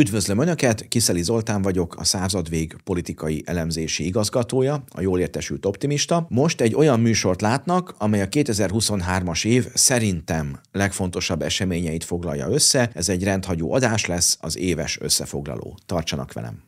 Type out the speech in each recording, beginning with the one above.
Üdvözlöm Önöket, Kiszeli Zoltán vagyok, a századvég politikai elemzési igazgatója, a jól értesült optimista. Most egy olyan műsort látnak, amely a 2023-as év szerintem legfontosabb eseményeit foglalja össze. Ez egy rendhagyó adás lesz, az éves összefoglaló. Tartsanak velem!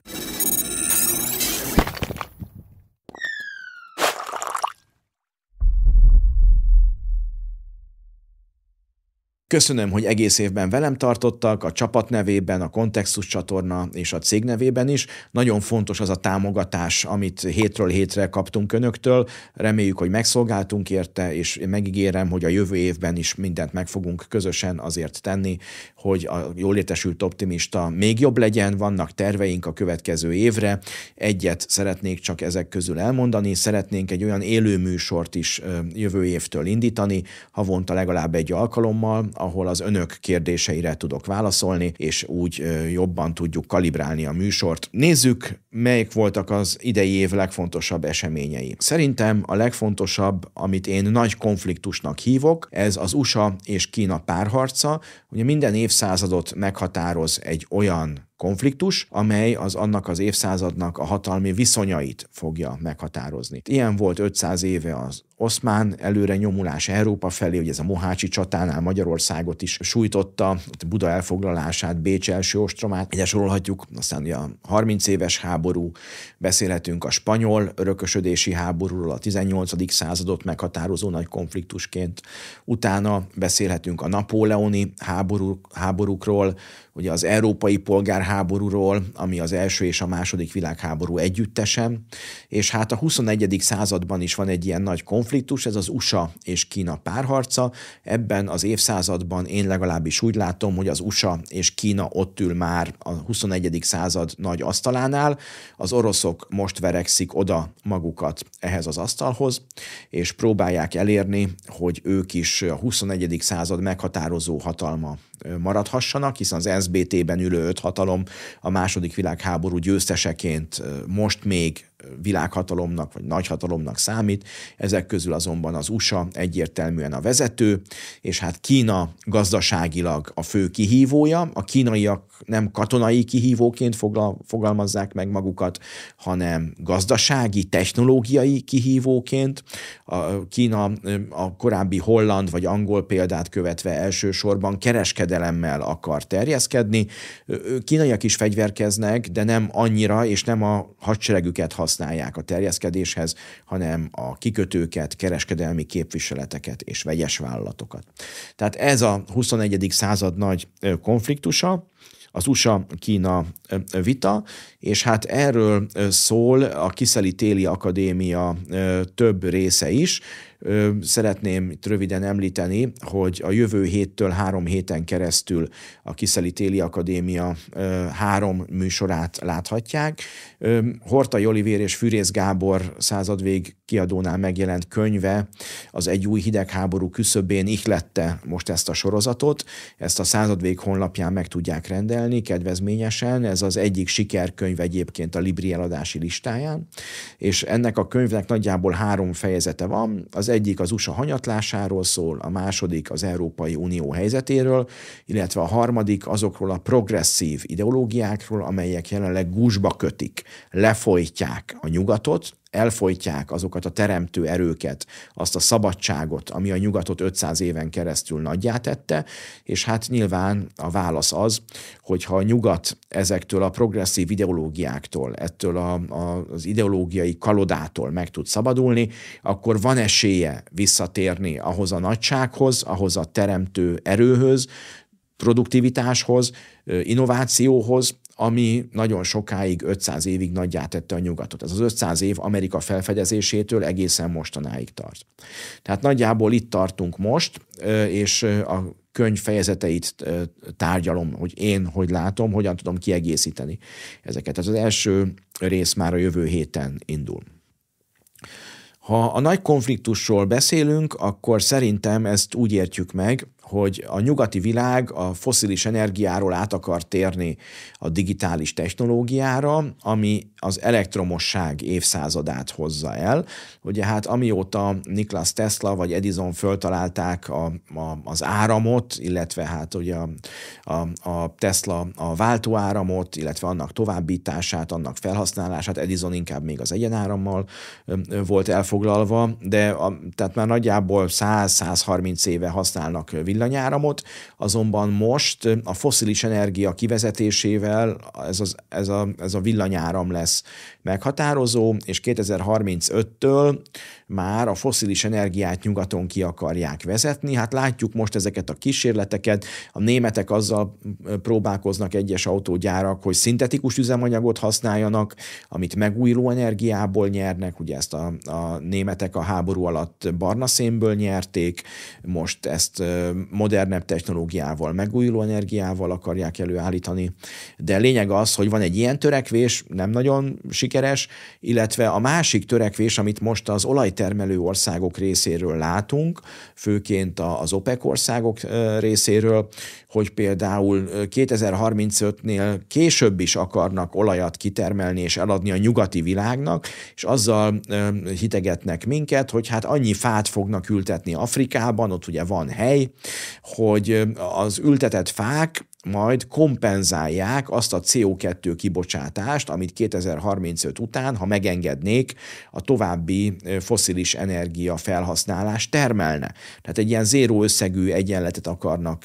Köszönöm, hogy egész évben velem tartottak, a csapat nevében, a Kontextus csatorna és a cég nevében is. Nagyon fontos az a támogatás, amit hétről hétre kaptunk önöktől. Reméljük, hogy megszolgáltunk érte, és megígérem, hogy a jövő évben is mindent meg fogunk közösen azért tenni, hogy a jól értesült optimista még jobb legyen. Vannak terveink a következő évre. Egyet szeretnék csak ezek közül elmondani. Szeretnénk egy olyan élő műsort is jövő évtől indítani, havonta legalább egy alkalommal, ahol az önök kérdéseire tudok válaszolni, és úgy jobban tudjuk kalibrálni a műsort. Nézzük, melyek voltak az idei év legfontosabb eseményei. Szerintem a legfontosabb, amit én nagy konfliktusnak hívok, ez az USA és Kína párharca. Ugye minden évszázadot meghatároz egy olyan konfliktus, amely az annak az évszázadnak a hatalmi viszonyait fogja meghatározni. Ilyen volt 500 éve az oszmán előre nyomulás Európa felé, hogy ez a Mohácsi csatánál Magyarországot is sújtotta, Buda elfoglalását, Bécs első ostromát, ide sorolhatjuk, aztán a 30 éves háború, beszélhetünk a spanyol örökösödési háborúról, a 18. századot meghatározó nagy konfliktusként, utána beszélhetünk a napóleoni háború, háborúkról, ugye az európai polgárháborúról, ami az első és a második világháború együttesen, és hát a 21. században is van egy ilyen nagy konfliktus, ez az USA és Kína párharca. Ebben az évszázadban én legalábbis úgy látom, hogy az USA és Kína ott ül már a 21. század nagy asztalánál, az oroszok most verekszik oda magukat ehhez az asztalhoz, és próbálják elérni, hogy ők is a 21. század meghatározó hatalma maradhassanak, hiszen az SBT-ben ülő öt hatalom a második világháború győzteseként most még világhatalomnak vagy nagyhatalomnak számít, ezek közül azonban az USA egyértelműen a vezető, és hát Kína gazdaságilag a fő kihívója, a kínaiak nem katonai kihívóként fogalmazzák meg magukat, hanem gazdasági, technológiai kihívóként. A Kína a korábbi holland vagy angol példát követve elsősorban kereskedelemmel akar terjeszkedni. Kínaiak is fegyverkeznek, de nem annyira, és nem a hadseregüket használják a terjeszkedéshez, hanem a kikötőket, kereskedelmi képviseleteket és vegyes vállalatokat. Tehát ez a 21. század nagy konfliktusa, az USA-Kína vita, és hát erről szól a Kiszeli Téli Akadémia több része is, Szeretném itt röviden említeni, hogy a jövő héttől három héten keresztül a Kiszeli Téli Akadémia három műsorát láthatják. Horta Jolivér és Fűrész Gábor századvég kiadónál megjelent könyve az egy új hidegháború küszöbén ihlette most ezt a sorozatot. Ezt a századvég honlapján meg tudják rendelni kedvezményesen. Ez az egyik sikerkönyv egyébként a Libri eladási listáján. És ennek a könyvnek nagyjából három fejezete van. Az egyik az USA hanyatlásáról szól, a második az Európai Unió helyzetéről, illetve a harmadik azokról a progresszív ideológiákról, amelyek jelenleg gúzsba kötik, lefolytják a nyugatot, elfolytják azokat a teremtő erőket, azt a szabadságot, ami a nyugatot 500 éven keresztül nagyjá tette, és hát nyilván a válasz az, hogyha a nyugat ezektől a progresszív ideológiáktól, ettől a, a, az ideológiai kalodától meg tud szabadulni, akkor van esélye visszatérni ahhoz a nagysághoz, ahhoz a teremtő erőhöz, produktivitáshoz, innovációhoz, ami nagyon sokáig, 500 évig nagyjá tette a nyugatot. Ez az 500 év Amerika felfedezésétől egészen mostanáig tart. Tehát nagyjából itt tartunk most, és a könyv fejezeteit tárgyalom, hogy én hogy látom, hogyan tudom kiegészíteni ezeket. Ez az első rész már a jövő héten indul. Ha a nagy konfliktusról beszélünk, akkor szerintem ezt úgy értjük meg, hogy a nyugati világ a foszilis energiáról át akar térni a digitális technológiára, ami az elektromosság évszázadát hozza el. Ugye hát amióta Niklas Tesla vagy Edison föltalálták a, a, az áramot, illetve hát ugye a, a, a Tesla a váltóáramot, illetve annak továbbítását, annak felhasználását, Edison inkább még az egyenárammal volt elfoglalva, de a, tehát már nagyjából 100-130 éve használnak villanyáramot, azonban most a foszilis energia kivezetésével ez, az, ez, a, ez a villanyáram lesz meghatározó, és 2035-től már a foszilis energiát nyugaton ki akarják vezetni. Hát látjuk most ezeket a kísérleteket, a németek azzal próbálkoznak egyes autógyárak, hogy szintetikus üzemanyagot használjanak, amit megújuló energiából nyernek, ugye ezt a, a németek a háború alatt barna szénből nyerték, most ezt modernebb technológiával, megújuló energiával akarják előállítani, de lényeg az, hogy van egy ilyen törekvés, nem nagyon sikeres, illetve a másik törekvés, amit most az olajtermelő országok részéről látunk, főként az OPEC országok részéről, hogy például 2035-nél később is akarnak olajat kitermelni és eladni a nyugati világnak, és azzal hitegetnek minket, hogy hát annyi fát fognak ültetni Afrikában, ott ugye van hely, hogy az ültetett fák majd kompenzálják azt a CO2 kibocsátást, amit 2035 után, ha megengednék, a további foszilis energia felhasználás termelne. Tehát egy ilyen zéró összegű egyenletet akarnak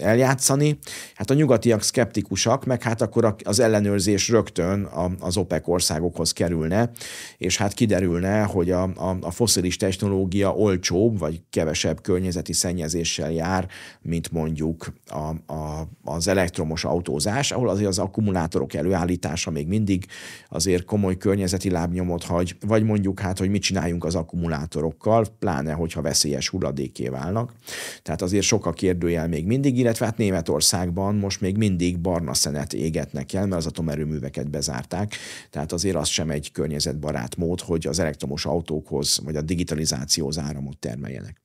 eljátszani. Hát a nyugatiak szkeptikusak, meg hát akkor az ellenőrzés rögtön az OPEC országokhoz kerülne, és hát kiderülne, hogy a, a, a foszilis technológia olcsóbb, vagy kevesebb környezeti szennyezéssel jár, mint mondjuk a, a, az elektromos autózás, ahol azért az akkumulátorok előállítása még mindig azért komoly környezeti lábnyomot hagy, vagy mondjuk hát, hogy mit csináljunk az akkumulátorokkal, pláne, hogyha veszélyes hulladéké válnak. Tehát azért sok a kérdőjel még mindig, illetve hát Németországban most még mindig barna szenet égetnek el, mert az atomerőműveket bezárták, tehát azért az sem egy környezetbarát mód, hogy az elektromos autókhoz vagy a digitalizációhoz áramot termeljenek.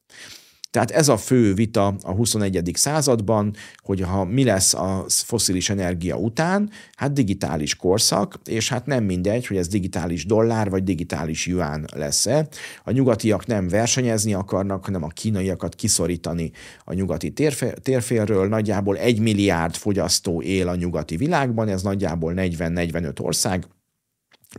Tehát ez a fő vita a 21. században, hogy ha mi lesz a foszilis energia után, hát digitális korszak, és hát nem mindegy, hogy ez digitális dollár vagy digitális yuan lesz-e. A nyugatiak nem versenyezni akarnak, hanem a kínaiakat kiszorítani a nyugati térfélről. Nagyjából egy milliárd fogyasztó él a nyugati világban, ez nagyjából 40-45 ország,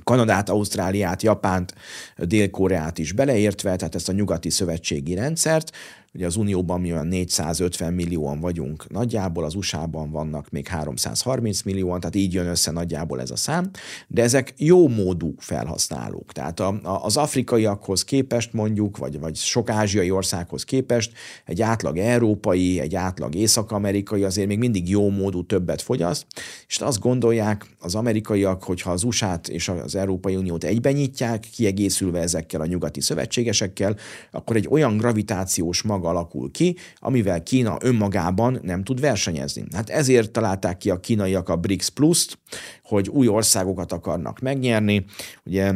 Kanadát, Ausztráliát, Japánt, Dél-Koreát is beleértve, tehát ezt a nyugati szövetségi rendszert, Ugye az Unióban mi olyan 450 millióan vagyunk nagyjából, az USA-ban vannak még 330 millióan, tehát így jön össze nagyjából ez a szám, de ezek jó módú felhasználók. Tehát a, a, az afrikaiakhoz képest mondjuk, vagy, vagy sok ázsiai országhoz képest egy átlag európai, egy átlag észak-amerikai azért még mindig jó módú többet fogyaszt, és azt gondolják az amerikaiak, hogyha az USA-t és az Európai Uniót egyben nyitják, kiegészülve ezekkel a nyugati szövetségesekkel, akkor egy olyan gravitációs mag mag alakul ki, amivel Kína önmagában nem tud versenyezni. Hát ezért találták ki a kínaiak a BRICS Plus-t, hogy új országokat akarnak megnyerni. Ugye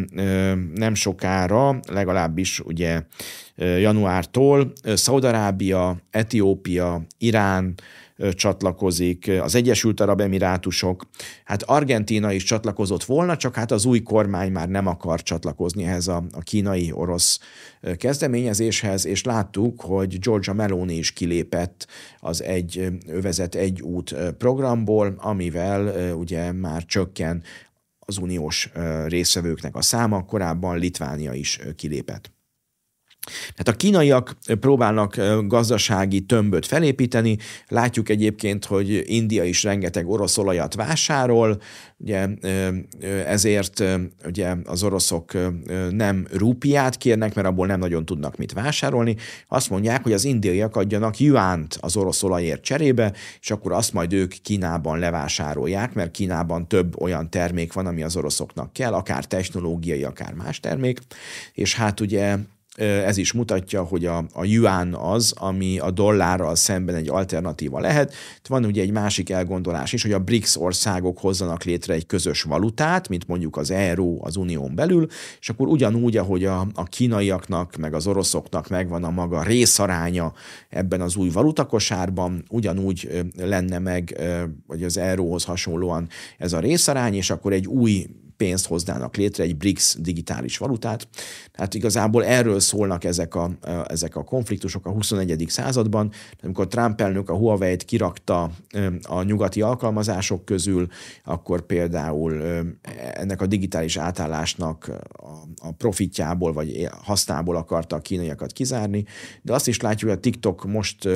nem sokára, legalábbis ugye januártól Szaudarábia, Etiópia, Irán, csatlakozik, az Egyesült Arab Emirátusok, hát Argentína is csatlakozott volna, csak hát az új kormány már nem akar csatlakozni ehhez a, a kínai-orosz kezdeményezéshez, és láttuk, hogy Georgia Meloni is kilépett az egy övezet egy út programból, amivel ugye már csökken az uniós részvevőknek a száma, korábban Litvánia is kilépett. Tehát a kínaiak próbálnak gazdasági tömböt felépíteni, látjuk egyébként, hogy India is rengeteg orosz olajat vásárol, ugye ezért ugye az oroszok nem rúpiát kérnek, mert abból nem nagyon tudnak mit vásárolni, azt mondják, hogy az indiaiak adjanak juánt az orosz olajért cserébe, és akkor azt majd ők Kínában levásárolják, mert Kínában több olyan termék van, ami az oroszoknak kell, akár technológiai, akár más termék, és hát ugye ez is mutatja, hogy a, a yuan az, ami a dollárral szemben egy alternatíva lehet. Van ugye egy másik elgondolás is, hogy a BRICS országok hozzanak létre egy közös valutát, mint mondjuk az euró az unión belül, és akkor ugyanúgy, ahogy a, a kínaiaknak, meg az oroszoknak megvan a maga részaránya ebben az új valutakosárban, ugyanúgy lenne meg, vagy az euróhoz hasonlóan ez a részarány, és akkor egy új pénzt hoznának létre, egy BRICS digitális valutát. Tehát igazából erről szólnak ezek a, ezek a konfliktusok a 21. században. Amikor Trump elnök a Huawei-t kirakta a nyugati alkalmazások közül, akkor például ennek a digitális átállásnak a profitjából vagy hasznából akarta a kínaiakat kizárni, de azt is látjuk, hogy a TikTok most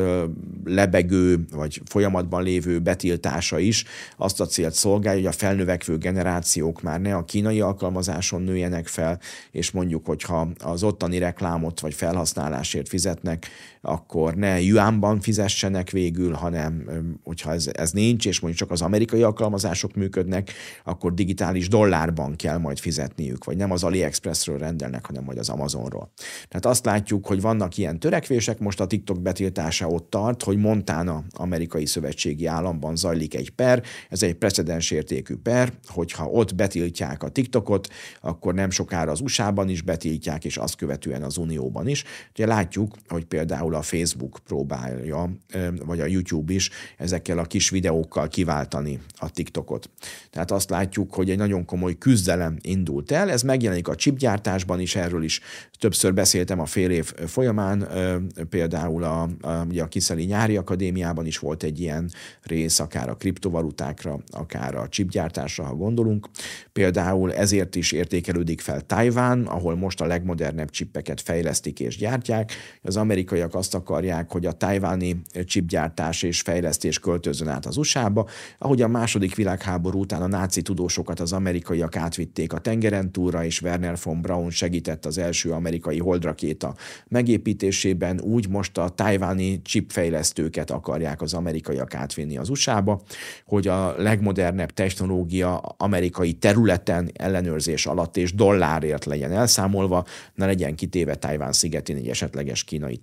lebegő vagy folyamatban lévő betiltása is azt a célt szolgálja, hogy a felnövekvő generációk már ne a kínai alkalmazáson nőjenek fel, és mondjuk, hogyha az ottani reklámot vagy felhasználásért fizetnek, akkor ne yuanban fizessenek végül, hanem hogyha ez, ez nincs, és mondjuk csak az amerikai alkalmazások működnek, akkor digitális dollárban kell majd fizetniük, vagy nem az AliExpressről rendelnek, hanem majd az Amazonról. Tehát azt látjuk, hogy vannak ilyen törekvések, most a TikTok betiltása ott tart, hogy Montana amerikai szövetségi államban zajlik egy per, ez egy precedens értékű per, hogyha ott betiltják a TikTokot, akkor nem sokára az USA-ban is betiltják, és azt követően az Unióban is. Ugye látjuk, hogy például a Facebook próbálja, vagy a YouTube is ezekkel a kis videókkal kiváltani a TikTokot. Tehát azt látjuk, hogy egy nagyon komoly küzdelem indult el, ez megjelenik a chipgyártásban is, erről is többször beszéltem a fél év folyamán, például a, a, ugye a Kiszeli Nyári Akadémiában is volt egy ilyen rész, akár a kriptovalutákra, akár a chipgyártásra, ha gondolunk. Például Például ezért is értékelődik fel Tajván, ahol most a legmodernebb csippeket fejlesztik és gyártják. Az amerikaiak azt akarják, hogy a tajváni csipgyártás és fejlesztés költözön át az USA-ba, ahogy a második világháború után a náci tudósokat az amerikaiak átvitték a tengeren túlra, és Werner von Braun segített az első amerikai holdrakéta megépítésében, úgy most a tajváni csipfejlesztőket akarják az amerikaiak átvinni az USA-ba, hogy a legmodernebb technológia amerikai területen ellenőrzés alatt és dollárért legyen elszámolva, ne legyen kitéve Tajván szigetén egy esetleges kínai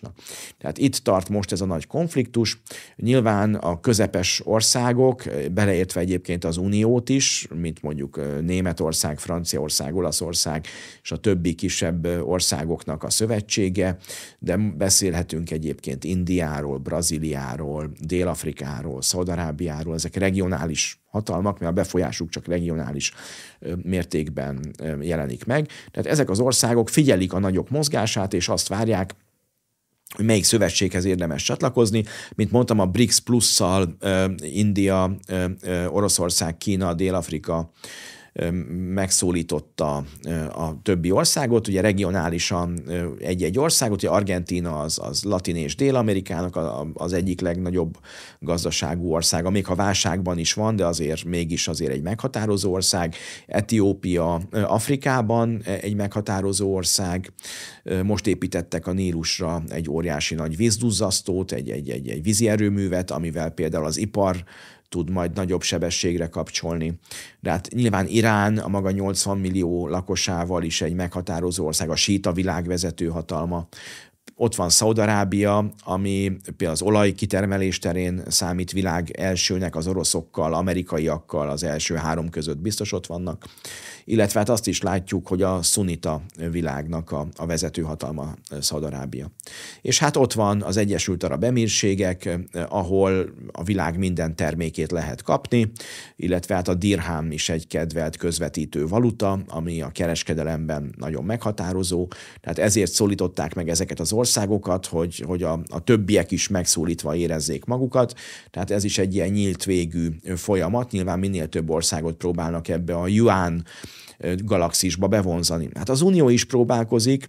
támadásnak. Tehát itt tart most ez a nagy konfliktus. Nyilván a közepes országok, beleértve egyébként az Uniót is, mint mondjuk Németország, Franciaország, Olaszország és a többi kisebb országoknak a szövetsége, de beszélhetünk egyébként Indiáról, Brazíliáról, Dél-Afrikáról, Szaudarábiáról, ezek regionális hatalmak, mert a befolyásuk csak regionális mértékben jelenik meg. Tehát ezek az országok figyelik a nagyok mozgását, és azt várják, hogy melyik szövetséghez érdemes csatlakozni. Mint mondtam, a BRICS plusszal India, Oroszország, Kína, Dél-Afrika, megszólította a többi országot, ugye regionálisan egy-egy országot, ugye Argentina az, az Latin és Dél-Amerikának az egyik legnagyobb gazdaságú országa, még ha válságban is van, de azért mégis azért egy meghatározó ország. Etiópia Afrikában egy meghatározó ország. Most építettek a Nílusra egy óriási nagy vízduzzasztót, egy, egy, egy, egy vízi erőművet, amivel például az ipar tud majd nagyobb sebességre kapcsolni. De hát nyilván Irán a maga 80 millió lakosával is egy meghatározó ország, a síta világvezető hatalma. Ott van Szaudarábia, ami például az olajkitermelés terén számít világ elsőnek az oroszokkal, amerikaiakkal az első három között biztos ott vannak illetve hát azt is látjuk, hogy a szunita világnak a, a vezető hatalma Szaudarábia. És hát ott van az Egyesült Arab Emírségek, ahol a világ minden termékét lehet kapni, illetve hát a dirham is egy kedvelt közvetítő valuta, ami a kereskedelemben nagyon meghatározó, tehát ezért szólították meg ezeket az országokat, hogy, hogy a, a többiek is megszólítva érezzék magukat, tehát ez is egy ilyen nyílt végű folyamat, nyilván minél több országot próbálnak ebbe a yuan galaxisba bevonzani. Hát az Unió is próbálkozik,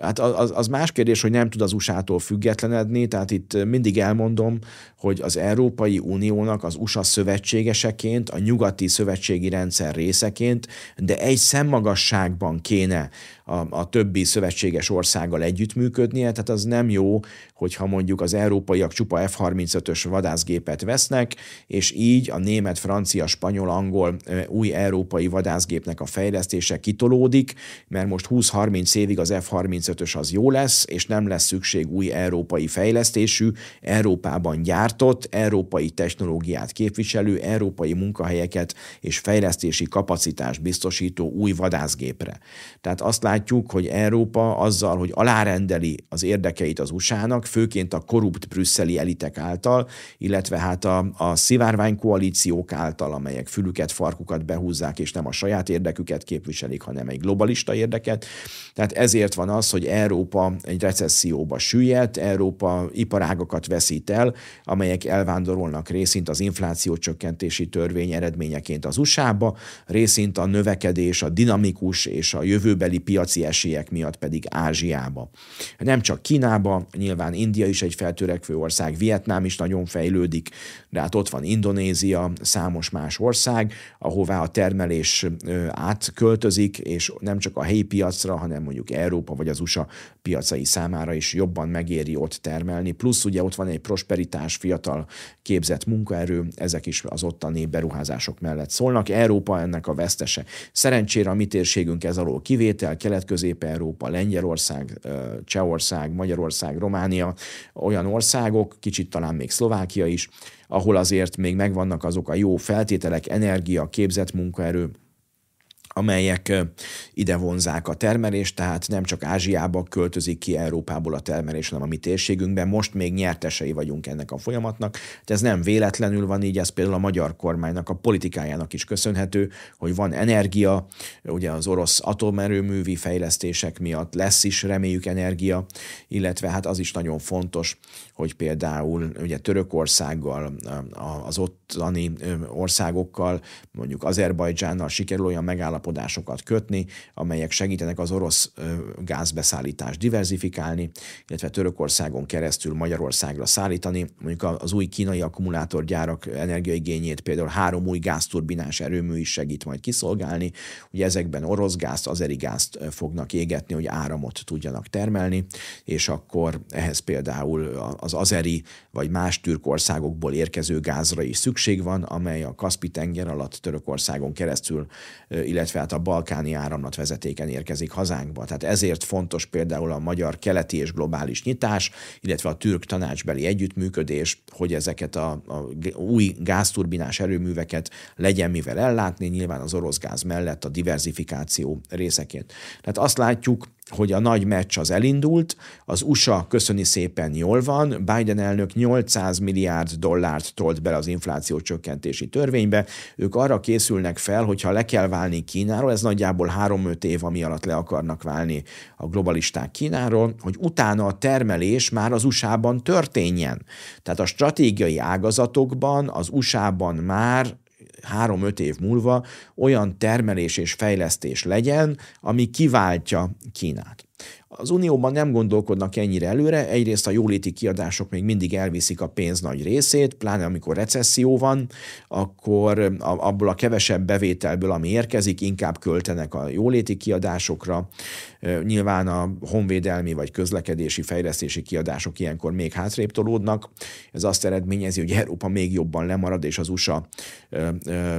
Hát az, az más kérdés, hogy nem tud az USA-tól függetlenedni, tehát itt mindig elmondom, hogy az Európai Uniónak az USA szövetségeseként, a nyugati szövetségi rendszer részeként, de egy szemmagasságban kéne a, a többi szövetséges országgal együttműködnie, tehát az nem jó, hogyha mondjuk az európaiak csupa F-35-ös vadászgépet vesznek, és így a német, francia, spanyol, angol új európai vadászgépnek a fejlesztése kitolódik, mert most 20-30 évig az F-35-ös az jó lesz, és nem lesz szükség új európai fejlesztésű, Európában gyártott, európai technológiát képviselő, európai munkahelyeket és fejlesztési kapacitást biztosító új vadászgépre. Tehát azt látjuk, hogy Európa azzal, hogy alárendeli az érdekeit az USA-nak, főként a korrupt brüsszeli elitek által, illetve hát a, a szivárványkoalíciók által, amelyek fülüket, farkukat behúzzák, és nem a saját érdeküket képviselik, hanem egy globalista érdeket. Tehát ezért van az, hogy Európa egy recesszióba süllyedt, Európa iparágokat veszít el, amelyek elvándorolnak részint az infláció csökkentési törvény eredményeként az USA-ba, részint a növekedés, a dinamikus és a jövőbeli piaci esélyek miatt pedig Ázsiába. Nem csak Kínába, nyilván India is egy feltörekvő ország, Vietnám is nagyon fejlődik, de hát ott van Indonézia, számos más ország, ahová a termelés átköltözik, és nem csak a helyi piacra, hanem mondjuk Európa vagy az USA piacai számára is jobban megéri ott termelni. Plusz ugye ott van egy prosperitás, fiatal képzett munkaerő, ezek is az ottani beruházások mellett szólnak. Európa ennek a vesztese. Szerencsére a mi térségünk ez alól kivétel, Kelet-Közép-Európa, Lengyelország, Csehország, Magyarország, Románia, olyan országok, kicsit talán még Szlovákia is, ahol azért még megvannak azok a jó feltételek, energia, képzett munkaerő, amelyek ide vonzák a termelést, tehát nem csak Ázsiába költözik ki Európából a termelés, hanem a mi térségünkben. Most még nyertesei vagyunk ennek a folyamatnak. De ez nem véletlenül van így, ez például a magyar kormánynak, a politikájának is köszönhető, hogy van energia, ugye az orosz atomerőművi fejlesztések miatt lesz is reméljük energia, illetve hát az is nagyon fontos, hogy például ugye Törökországgal, az ottani országokkal, mondjuk Azerbajdzsánnal sikerül olyan megállapodásokat kötni, amelyek segítenek az orosz gázbeszállítást diversifikálni, illetve Törökországon keresztül Magyarországra szállítani. Mondjuk az új kínai akkumulátorgyárak energiaigényét például három új gázturbinás erőmű is segít majd kiszolgálni. Ugye ezekben orosz gázt, azeri gázt fognak égetni, hogy áramot tudjanak termelni, és akkor ehhez például az azeri vagy más türk országokból érkező gázra is szükség van, amely a Kaspi-tenger alatt Törökországon keresztül, illetve hát a balkáni áramlat vezetéken érkezik hazánkba. Tehát ezért fontos például a magyar keleti és globális nyitás, illetve a türk tanácsbeli együttműködés, hogy ezeket a, a új gázturbinás erőműveket legyen mivel ellátni, nyilván az orosz gáz mellett a diversifikáció részeként. Tehát azt látjuk, hogy a nagy meccs az elindult, az USA köszöni szépen jól van, Biden elnök 800 milliárd dollárt tolt be az infláció csökkentési törvénybe, ők arra készülnek fel, hogyha le kell válni Kínáról, ez nagyjából 3-5 év, ami alatt le akarnak válni a globalisták Kínáról, hogy utána a termelés már az USA-ban történjen. Tehát a stratégiai ágazatokban az USA-ban már három-öt év múlva olyan termelés és fejlesztés legyen, ami kiváltja Kínát. Az Unióban nem gondolkodnak ennyire előre, egyrészt a jóléti kiadások még mindig elviszik a pénz nagy részét, pláne amikor recesszió van, akkor abból a kevesebb bevételből, ami érkezik, inkább költenek a jóléti kiadásokra. Nyilván a honvédelmi vagy közlekedési fejlesztési kiadások ilyenkor még hátrébb tolódnak. Ez azt eredményezi, hogy Európa még jobban lemarad, és az USA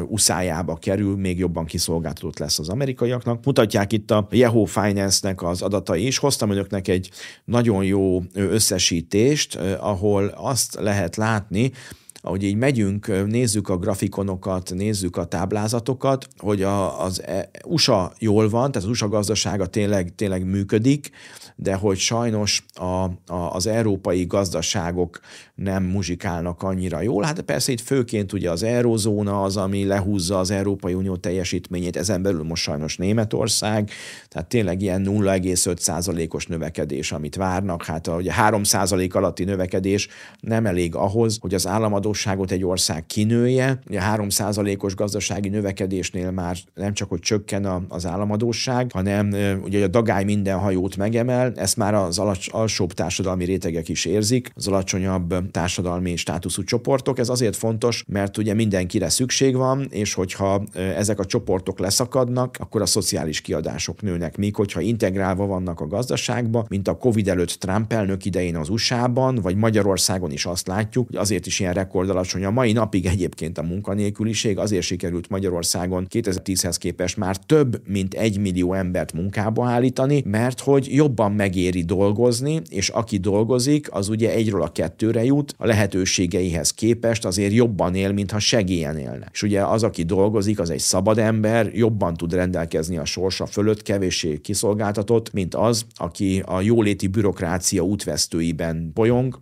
uszájába kerül, még jobban kiszolgáltatott lesz az amerikaiaknak. Mutatják itt a Yahoo Finance-nek az adatai is, hoztam önöknek egy nagyon jó összesítést, ahol azt lehet látni, ahogy így megyünk, nézzük a grafikonokat, nézzük a táblázatokat, hogy a, az e, USA jól van, tehát az USA gazdasága tényleg, tényleg működik, de hogy sajnos a, a, az európai gazdaságok nem muzsikálnak annyira jól. Hát persze itt főként ugye az eurozóna az, ami lehúzza az Európai Unió teljesítményét, ezen belül most sajnos Németország, tehát tényleg ilyen 0,5%-os növekedés, amit várnak. Hát a, ugye 3% alatti növekedés nem elég ahhoz, hogy az államadó államadóságot egy ország kinője. Ugye 3%-os gazdasági növekedésnél már nem csak, hogy csökken az államadóság, hanem ugye a dagály minden hajót megemel, ezt már az alacs, alsóbb társadalmi rétegek is érzik, az alacsonyabb társadalmi státuszú csoportok. Ez azért fontos, mert ugye mindenkire szükség van, és hogyha ezek a csoportok leszakadnak, akkor a szociális kiadások nőnek. Míg hogyha integrálva vannak a gazdaságba, mint a Covid előtt Trump elnök idején az USA-ban, vagy Magyarországon is azt látjuk, hogy azért is ilyen rekordalacsony. A mai napig egyébként a munkanélküliség azért sikerült Magyarországon 2010-hez képest már több mint egy millió embert munkába állítani, mert hogy jobban megéri dolgozni, és aki dolgozik, az ugye egyről a kettőre jut, a lehetőségeihez képest azért jobban él, mintha segélyen élne. És ugye az, aki dolgozik, az egy szabad ember, jobban tud rendelkezni a sorsa fölött, kevéssé kiszolgáltatott, mint az, aki a jóléti bürokrácia útvesztőiben bolyong,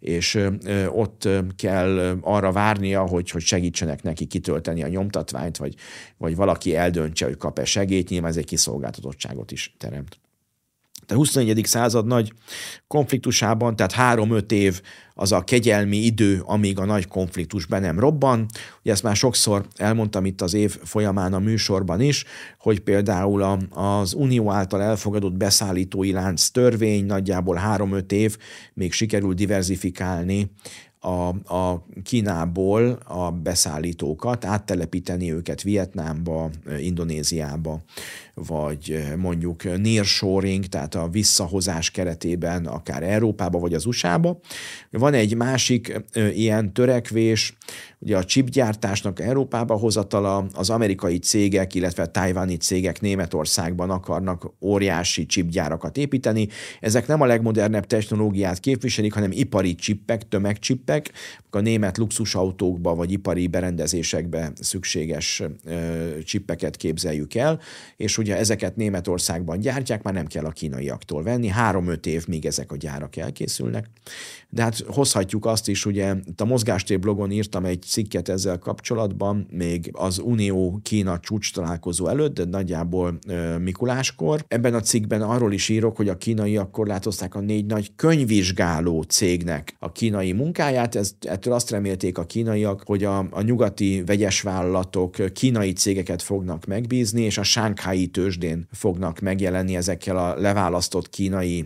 és ott kell arra várnia, hogy, hogy segítsenek neki kitölteni a nyomtatványt, vagy, vagy valaki eldöntse, hogy kap-e segélyt, nyilván ez egy kiszolgáltatottságot is teremt. A 21. század nagy konfliktusában, tehát 3-5 év az a kegyelmi idő, amíg a nagy konfliktus be nem robban. Ugye ezt már sokszor elmondtam itt az év folyamán a műsorban is, hogy például az Unió által elfogadott beszállítói lánc törvény nagyjából 3-5 év még sikerül diversifikálni a, a Kínából a beszállítókat, áttelepíteni őket Vietnámba, Indonéziába, vagy mondjuk nearshoring, tehát a visszahozás keretében akár Európába vagy az USA-ba. Van egy másik ilyen törekvés, ugye a chipgyártásnak Európába hozatala, az amerikai cégek, illetve a tájváni cégek Németországban akarnak óriási chipgyárakat építeni. Ezek nem a legmodernebb technológiát képviselik, hanem ipari csippek, tömegcsippek, a német luxusautókba vagy ipari berendezésekbe szükséges csippeket képzeljük el, és ugye ezeket Németországban gyártják, már nem kell a kínaiaktól venni, három-öt év, míg ezek a gyárak elkészülnek. De hát hozhatjuk azt is, ugye a Mozgástér blogon írtam egy cikket ezzel kapcsolatban, még az Unió-Kína csúcs találkozó előtt, de nagyjából Mikuláskor. Ebben a cikkben arról is írok, hogy a kínaiak korlátozták a négy nagy könyvvizsgáló cégnek a kínai munkáját, ez, ettől azt remélték a kínaiak, hogy a, a nyugati vegyes vállalatok kínai cégeket fognak megbízni, és a Sánkhái tőzsdén fognak megjelenni ezekkel a leválasztott kínai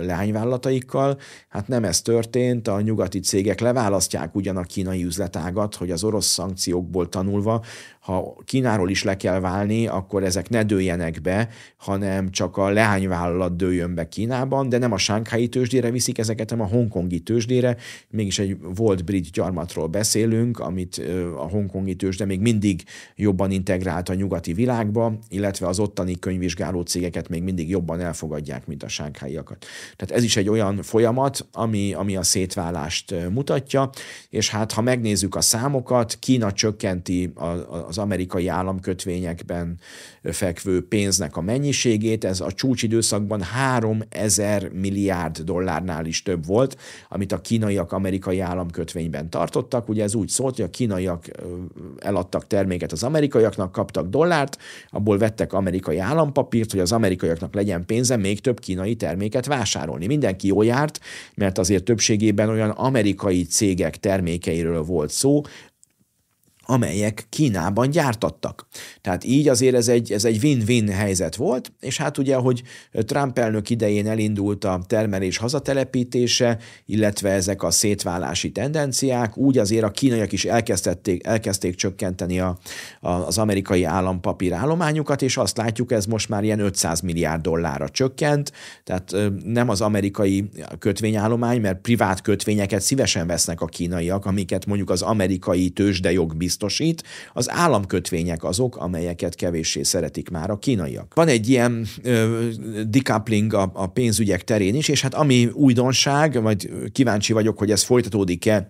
leányvállalataikkal. Hát nem ez történt, a nyugati cégek leválasztják ugyan a kínai üzletágat, hogy az orosz szankciókból tanulva ha Kínáról is le kell válni, akkor ezek ne dőljenek be, hanem csak a leányvállalat dőljön be Kínában, de nem a sánkhái tőzsdére viszik ezeket, hanem a hongkongi tőzsdére. Mégis egy volt brit gyarmatról beszélünk, amit a hongkongi tőzsde még mindig jobban integrált a nyugati világba, illetve az ottani könyvvizsgáló cégeket még mindig jobban elfogadják, mint a sánkháiakat. Tehát ez is egy olyan folyamat, ami, ami a szétválást mutatja, és hát ha megnézzük a számokat, Kína csökkenti a, a, az amerikai államkötvényekben fekvő pénznek a mennyiségét. Ez a csúcsidőszakban 3000 milliárd dollárnál is több volt, amit a kínaiak amerikai államkötvényben tartottak. Ugye ez úgy szólt, hogy a kínaiak eladtak terméket az amerikaiaknak, kaptak dollárt, abból vettek amerikai állampapírt, hogy az amerikaiaknak legyen pénze még több kínai terméket vásárolni. Mindenki jól járt, mert azért többségében olyan amerikai cégek termékeiről volt szó, amelyek Kínában gyártattak. Tehát így azért ez egy, ez egy win-win helyzet volt, és hát ugye, hogy Trump elnök idején elindult a termelés hazatelepítése, illetve ezek a szétválási tendenciák, úgy azért a kínaiak is elkezdték, elkezdték csökkenteni a, a, az amerikai állampapír állományukat, és azt látjuk, ez most már ilyen 500 milliárd dollárra csökkent, tehát nem az amerikai kötvényállomány, mert privát kötvényeket szívesen vesznek a kínaiak, amiket mondjuk az amerikai tőzsdejog biztosít, az államkötvények azok, amelyeket kevéssé szeretik már a kínaiak. Van egy ilyen ö, decoupling a, a pénzügyek terén is, és hát ami újdonság, majd kíváncsi vagyok, hogy ez folytatódik-e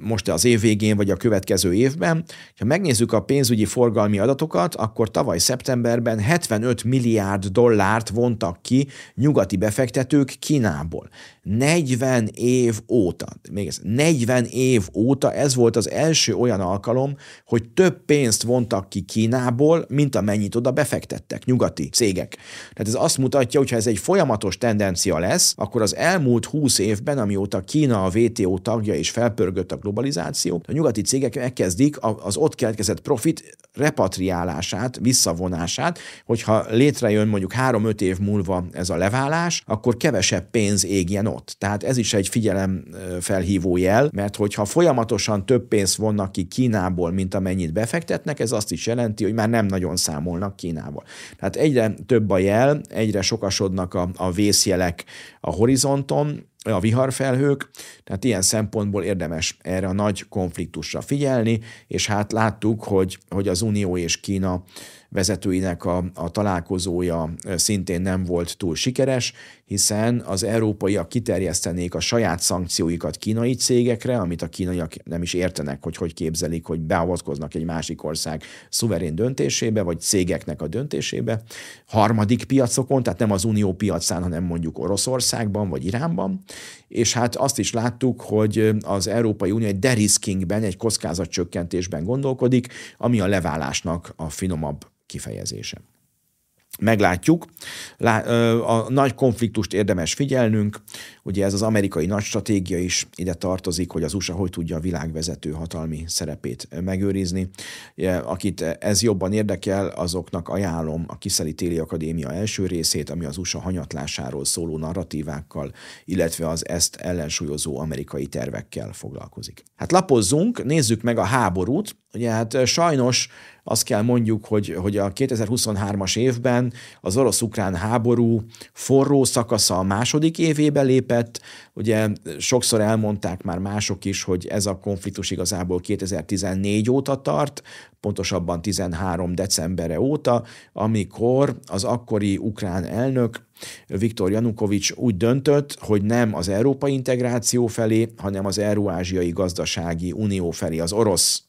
most az év végén, vagy a következő évben. Ha megnézzük a pénzügyi forgalmi adatokat, akkor tavaly szeptemberben 75 milliárd dollárt vontak ki nyugati befektetők Kínából. 40 év óta, még ez, 40 év óta ez volt az első olyan alkalom, tartalom, hogy több pénzt vontak ki Kínából, mint amennyit oda befektettek nyugati cégek. Tehát ez azt mutatja, hogy ha ez egy folyamatos tendencia lesz, akkor az elmúlt 20 évben, amióta Kína a WTO tagja és felpörgött a globalizáció, a nyugati cégek megkezdik az ott keletkezett profit repatriálását, visszavonását, hogyha létrejön mondjuk 3-5 év múlva ez a leválás, akkor kevesebb pénz égjen ott. Tehát ez is egy figyelem felhívó jel, mert hogyha folyamatosan több pénzt vonnak ki Kínából, mint amennyit befektetnek, ez azt is jelenti, hogy már nem nagyon számolnak Kínával. Tehát egyre több a jel, egyre sokasodnak a, a vészjelek a horizonton, a viharfelhők, tehát ilyen szempontból érdemes erre a nagy konfliktusra figyelni, és hát láttuk, hogy, hogy az Unió és Kína vezetőinek a, a találkozója szintén nem volt túl sikeres, hiszen az európaiak kiterjesztenék a saját szankcióikat kínai cégekre, amit a kínaiak nem is értenek, hogy hogy képzelik, hogy beavatkoznak egy másik ország szuverén döntésébe, vagy cégeknek a döntésébe, harmadik piacokon, tehát nem az unió piacán, hanem mondjuk Oroszországban vagy Iránban, és hát azt is láttuk, hogy az Európai Unió egy deriskingben, egy kockázatcsökkentésben gondolkodik, ami a leválásnak a finomabb kifejezése. Meglátjuk. A nagy konfliktust érdemes figyelnünk. Ugye ez az amerikai nagy stratégia is ide tartozik, hogy az USA hogy tudja a világvezető hatalmi szerepét megőrizni. Akit ez jobban érdekel, azoknak ajánlom a Kiszeli Téli Akadémia első részét, ami az USA hanyatlásáról szóló narratívákkal, illetve az ezt ellensúlyozó amerikai tervekkel foglalkozik. Hát lapozzunk, nézzük meg a háborút. Ugye hát sajnos azt kell mondjuk, hogy, hogy a 2023-as évben az orosz-ukrán háború forró szakasza a második évébe lépett. Ugye sokszor elmondták már mások is, hogy ez a konfliktus igazából 2014 óta tart, pontosabban 13 decembere óta, amikor az akkori ukrán elnök Viktor Janukovics úgy döntött, hogy nem az európai integráció felé, hanem az Euróázsiai Gazdasági Unió felé, az orosz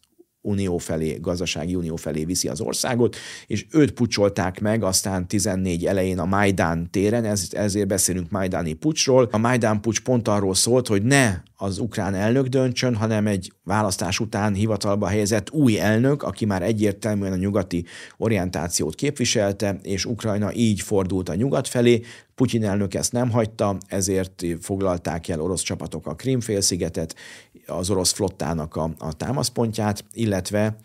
unió felé, gazdasági unió felé viszi az országot, és őt pucsolták meg aztán 14 elején a Majdán téren, ez, ezért beszélünk Majdáni pucsról. A Majdán pucs pont arról szólt, hogy ne az ukrán elnök döntsön, hanem egy választás után hivatalba helyezett új elnök, aki már egyértelműen a nyugati orientációt képviselte, és Ukrajna így fordult a nyugat felé. Putyin elnök ezt nem hagyta, ezért foglalták el orosz csapatok a Krimfélszigetet, az orosz flottának a, a támaszpontját, illetve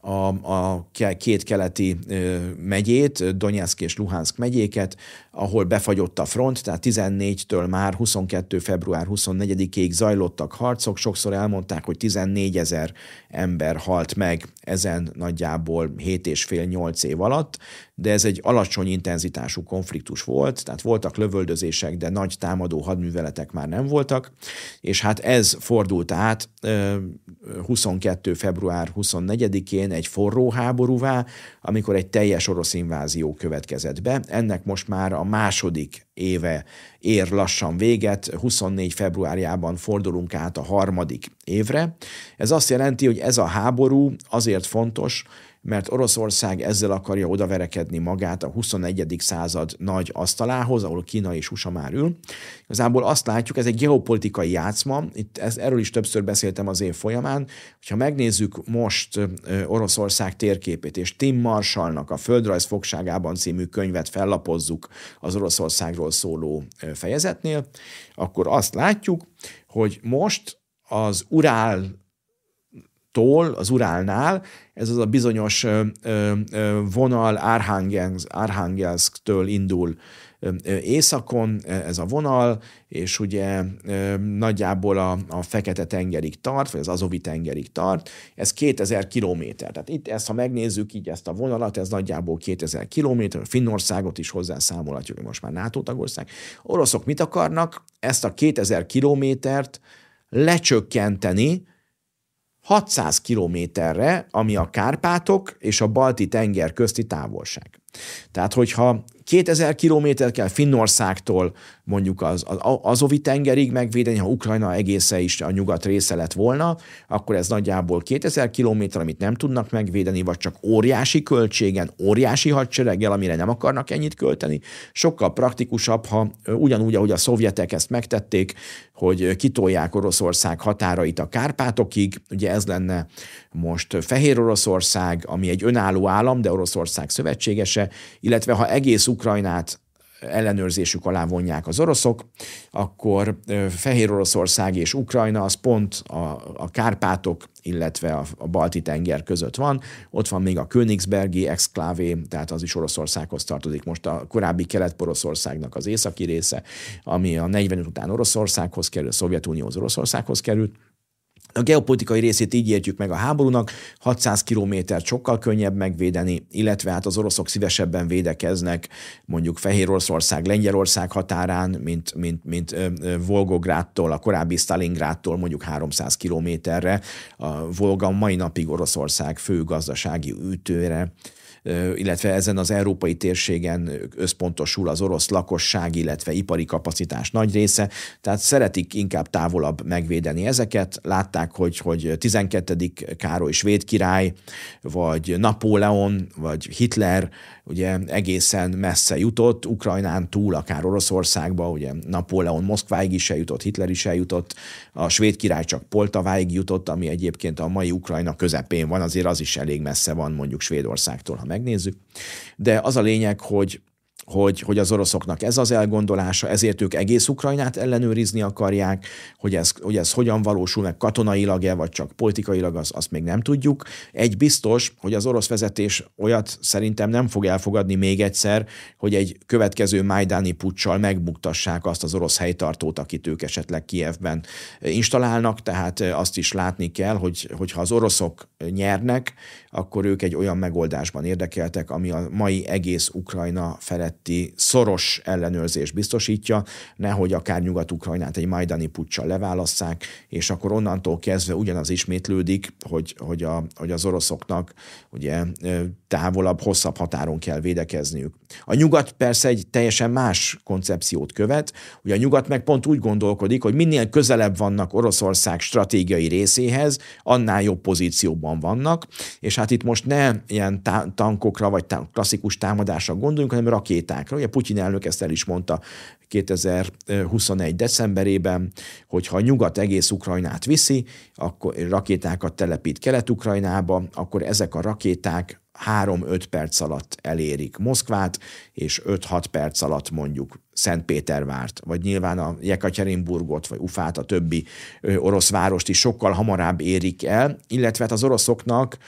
a, a két keleti megyét, Donetsk és Luhansk megyéket, ahol befagyott a front, tehát 14-től már 22. február 24-ig zajlottak harcok, sokszor elmondták, hogy 14 ezer ember halt meg ezen nagyjából 7 és fél 8 év alatt, de ez egy alacsony intenzitású konfliktus volt, tehát voltak lövöldözések, de nagy támadó hadműveletek már nem voltak, és hát ez fordult át 22. február 24-én egy forró háborúvá, amikor egy teljes orosz invázió következett be. Ennek most már a második éve ér lassan véget, 24 februárjában fordulunk át a harmadik évre. Ez azt jelenti, hogy ez a háború azért fontos, mert Oroszország ezzel akarja odaverekedni magát a 21. század nagy asztalához, ahol Kína és USA már ül. Igazából azt látjuk, ez egy geopolitikai játszma, itt ez, erről is többször beszéltem az év folyamán, hogyha megnézzük most Oroszország térképét, és Tim Marshallnak a Földrajz fogságában című könyvet fellapozzuk az Oroszországról szóló fejezetnél, akkor azt látjuk, hogy most az Urál tól, az Urálnál, ez az a bizonyos vonal Arhangelsk-től indul északon ez a vonal, és ugye nagyjából a, a Fekete-tengerig tart, vagy az Azovi-tengerig tart, ez 2000 kilométer. Tehát itt ezt, ha megnézzük így ezt a vonalat, ez nagyjából 2000 kilométer, Finnországot is hozzá számolhatjuk, most már NATO tagország. Oroszok mit akarnak? Ezt a 2000 kilométert lecsökkenteni, 600 kilométerre, ami a Kárpátok és a Balti tenger közti távolság. Tehát, hogyha 2000 kilométer kell Finnországtól mondjuk az, az Azovi tengerig megvédeni, ha Ukrajna egésze is a nyugat része lett volna, akkor ez nagyjából 2000 kilométer, amit nem tudnak megvédeni, vagy csak óriási költségen, óriási hadsereggel, amire nem akarnak ennyit költeni. Sokkal praktikusabb, ha ugyanúgy, ahogy a szovjetek ezt megtették, hogy kitolják Oroszország határait a Kárpátokig, ugye ez lenne most Fehér Oroszország, ami egy önálló állam, de Oroszország szövetségese, illetve ha egész Ukrajnát ellenőrzésük alá vonják az oroszok, akkor Fehér Oroszország és Ukrajna az pont a, a Kárpátok, illetve a, a Balti tenger között van. Ott van még a Königsbergi exklávé, tehát az is Oroszországhoz tartozik. Most a korábbi Kelet-Poroszországnak az északi része, ami a 40 után Oroszországhoz kerül, a Szovjetunió az Oroszországhoz került a geopolitikai részét így értjük meg a háborúnak, 600 kilométert sokkal könnyebb megvédeni, illetve hát az oroszok szívesebben védekeznek mondjuk Fehér Oroszország, Lengyelország határán, mint, mint, mint Volgográdtól, a korábbi Stalingrádtól mondjuk 300 kilométerre. A Volga mai napig Oroszország fő gazdasági ütőre illetve ezen az európai térségen összpontosul az orosz lakosság, illetve ipari kapacitás nagy része, tehát szeretik inkább távolabb megvédeni ezeket. Látták, hogy, hogy 12. Károly svéd király, vagy Napóleon, vagy Hitler ugye egészen messze jutott, Ukrajnán túl, akár Oroszországba, ugye Napóleon Moszkváig is eljutott, Hitler is eljutott, a svéd király csak Poltaváig jutott, ami egyébként a mai Ukrajna közepén van, azért az is elég messze van mondjuk Svédországtól, ha megnézzük. De az a lényeg, hogy hogy, hogy az oroszoknak ez az elgondolása, ezért ők egész Ukrajnát ellenőrizni akarják, hogy ez, hogy ez hogyan valósul meg katonailag-e, vagy csak politikailag, az, azt még nem tudjuk. Egy biztos, hogy az orosz vezetés olyat szerintem nem fog elfogadni még egyszer, hogy egy következő Majdáni puccsal megbuktassák azt az orosz helytartót, akit ők esetleg Kievben installálnak, tehát azt is látni kell, hogy, hogyha az oroszok nyernek, akkor ők egy olyan megoldásban érdekeltek, ami a mai egész Ukrajna feletti szoros ellenőrzés biztosítja, nehogy akár Nyugat-Ukrajnát egy majdani puccsal leválasszák, és akkor onnantól kezdve ugyanaz ismétlődik, hogy, hogy, a, hogy az oroszoknak ugye távolabb, hosszabb határon kell védekezniük. A nyugat persze egy teljesen más koncepciót követ, ugye a nyugat meg pont úgy gondolkodik, hogy minél közelebb vannak Oroszország stratégiai részéhez, annál jobb pozícióban vannak, és hát itt most ne ilyen tankokra vagy klasszikus támadásra gondoljunk, hanem rakétákra. Ugye Putyin elnök ezt el is mondta 2021. decemberében, hogy ha a nyugat egész Ukrajnát viszi, akkor rakétákat telepít Kelet-Ukrajnába, akkor ezek a rakéták 3-5 perc alatt elérik Moszkvát, és 5-6 perc alatt mondjuk Szentpétervárt, vagy nyilván a Jekatyerinburgot, vagy Ufát, a többi orosz várost is sokkal hamarabb érik el, illetve hát az oroszoknak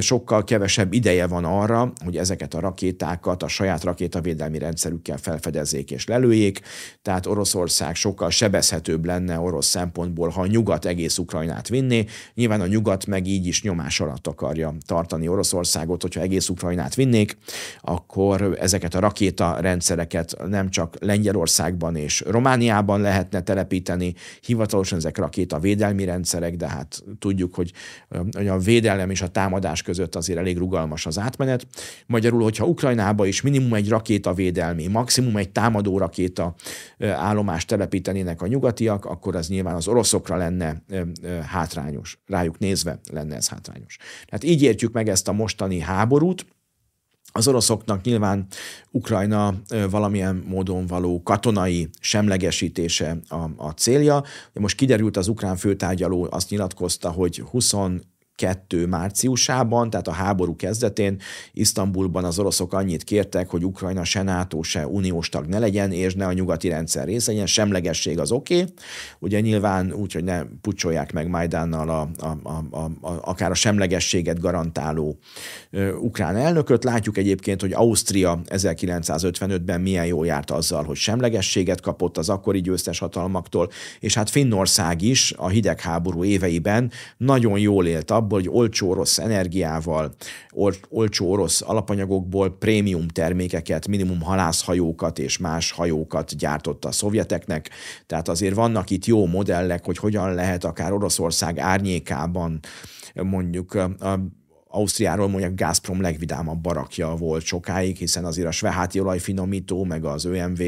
sokkal kevesebb ideje van arra, hogy ezeket a rakétákat a saját rakétavédelmi rendszerükkel felfedezzék és lelőjék, tehát Oroszország sokkal sebezhetőbb lenne orosz szempontból, ha a nyugat egész Ukrajnát vinné. Nyilván a nyugat meg így is nyomás alatt akarja tartani Oroszországot, hogyha egész Ukrajnát vinnék, akkor ezeket a rakéta rendszereket nem csak Lengyelországban és Romániában lehetne telepíteni, hivatalosan ezek rakéta védelmi rendszerek, de hát tudjuk, hogy a védelem és a támadás között azért elég rugalmas az átmenet. Magyarul, hogyha Ukrajnába is minimum egy rakétavédelmi, maximum egy támadó rakéta állomást telepítenének a nyugatiak, akkor az nyilván az oroszokra lenne hátrányos. Rájuk nézve lenne ez hátrányos. Tehát így értjük meg ezt a mostani háborút, az oroszoknak nyilván Ukrajna valamilyen módon való katonai semlegesítése a, a célja. Most kiderült az ukrán főtárgyaló, azt nyilatkozta, hogy 20 2022 márciusában, tehát a háború kezdetén Isztambulban az oroszok annyit kértek, hogy Ukrajna se NATO, se uniós tag ne legyen, és ne a nyugati rendszer része legyen, semlegesség az oké. Okay. Ugye nyilván úgy, hogy ne pucsolják meg Majdánnal a, a, a, a, a, akár a semlegességet garantáló ö, ukrán elnököt. Látjuk egyébként, hogy Ausztria 1955-ben milyen jól járt azzal, hogy semlegességet kapott az akkori győztes hatalmaktól, és hát Finnország is a hidegháború éveiben nagyon jól élt abból, hogy olcsó orosz energiával, ol, olcsó orosz alapanyagokból prémium termékeket, minimum halászhajókat és más hajókat gyártott a szovjeteknek. Tehát azért vannak itt jó modellek, hogy hogyan lehet akár Oroszország árnyékában mondjuk a Ausztriáról mondjuk Gazprom legvidámabb barakja volt sokáig, hiszen azért a sveháti olajfinomító, meg az ÖMV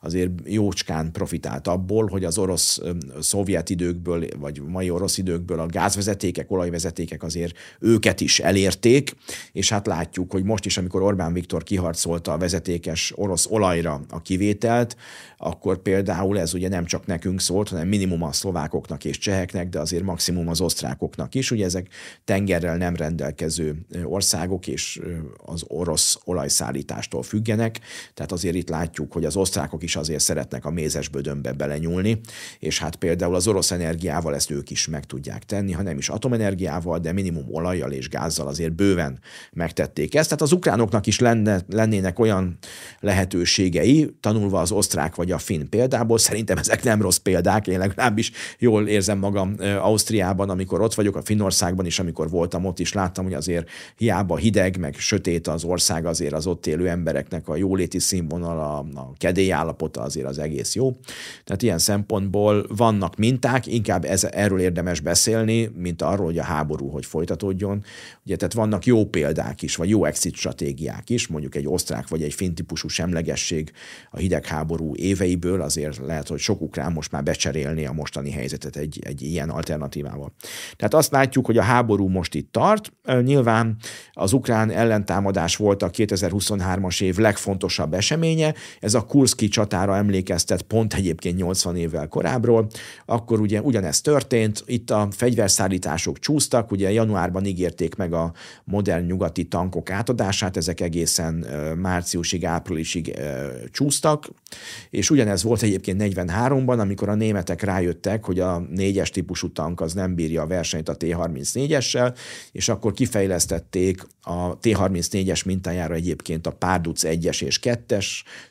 azért jócskán profitált abból, hogy az orosz szovjet időkből, vagy mai orosz időkből a gázvezetékek, olajvezetékek azért őket is elérték, és hát látjuk, hogy most is, amikor Orbán Viktor kiharcolta a vezetékes orosz olajra a kivételt, akkor például ez ugye nem csak nekünk szólt, hanem minimum a szlovákoknak és cseheknek, de azért maximum az osztrákoknak is. Ugye ezek tengerrel nem rendelkező országok, és az orosz olajszállítástól függenek, tehát azért itt látjuk, hogy az osztrákok is azért szeretnek a mézes bödönbe belenyúlni, és hát például az orosz energiával ezt ők is meg tudják tenni, ha nem is atomenergiával, de minimum olajjal és gázzal azért bőven megtették ezt. Tehát az ukránoknak is lenne, lennének olyan lehetőségei, tanulva az osztrák vagy a finn példából, szerintem ezek nem rossz példák, én legalábbis jól érzem magam Ausztriában, amikor ott vagyok, a Finnországban is, amikor voltam ott is, láttam, hogy azért hiába hideg, meg sötét az ország, azért az ott élő embereknek a jóléti színvonal, a, a kedélyállapota azért az egész jó. Tehát ilyen szempontból vannak minták, inkább ez, erről érdemes beszélni, mint arról, hogy a háború hogy folytatódjon. Ugye, tehát vannak jó példák is, vagy jó exit stratégiák is, mondjuk egy osztrák vagy egy finn típusú semlegesség a hidegháború éveiből, azért lehet, hogy sok ukrán most már becserélni a mostani helyzetet egy, egy ilyen alternatívával. Tehát azt látjuk, hogy a háború most itt tart. Nyilván az ukrán ellentámadás volt a 2023-as év legfontosabb eseménye. Ez a Kurszki csatára emlékeztet pont egyébként 80 évvel korábbról. Akkor ugye ugyanez történt, itt a fegyverszállítások csúsztak, ugye januárban ígérték meg a modern nyugati tankok átadását, ezek egészen márciusig, áprilisig csúsztak, és ugyanez volt egyébként 43-ban, amikor a németek rájöttek, hogy a négyes típusú tank az nem bírja a versenyt a T-34-essel, és akkor kifejlesztették. A T-34-es mintájára egyébként a Párduc 1-es és 2-es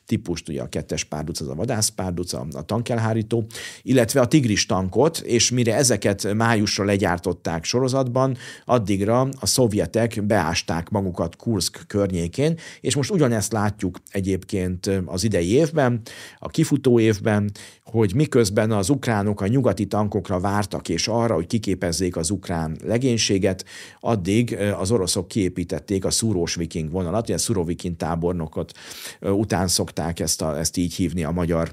típust, ugye a 2-es Párduc az a vadászpárduc, a, a tankelhárító, illetve a Tigris tankot, és mire ezeket májusra legyártották sorozatban, addigra a szovjetek beásták magukat Kursk környékén, és most ugyanezt látjuk egyébként az idei évben, a kifutó évben, hogy miközben az ukránok a nyugati tankokra vártak, és arra, hogy kiképezzék az ukrán legénységet, addig az oroszok kiépítették a szúrós viking vonalat, a szurovikin tábornokot után szokták ezt, a, ezt így hívni a magyar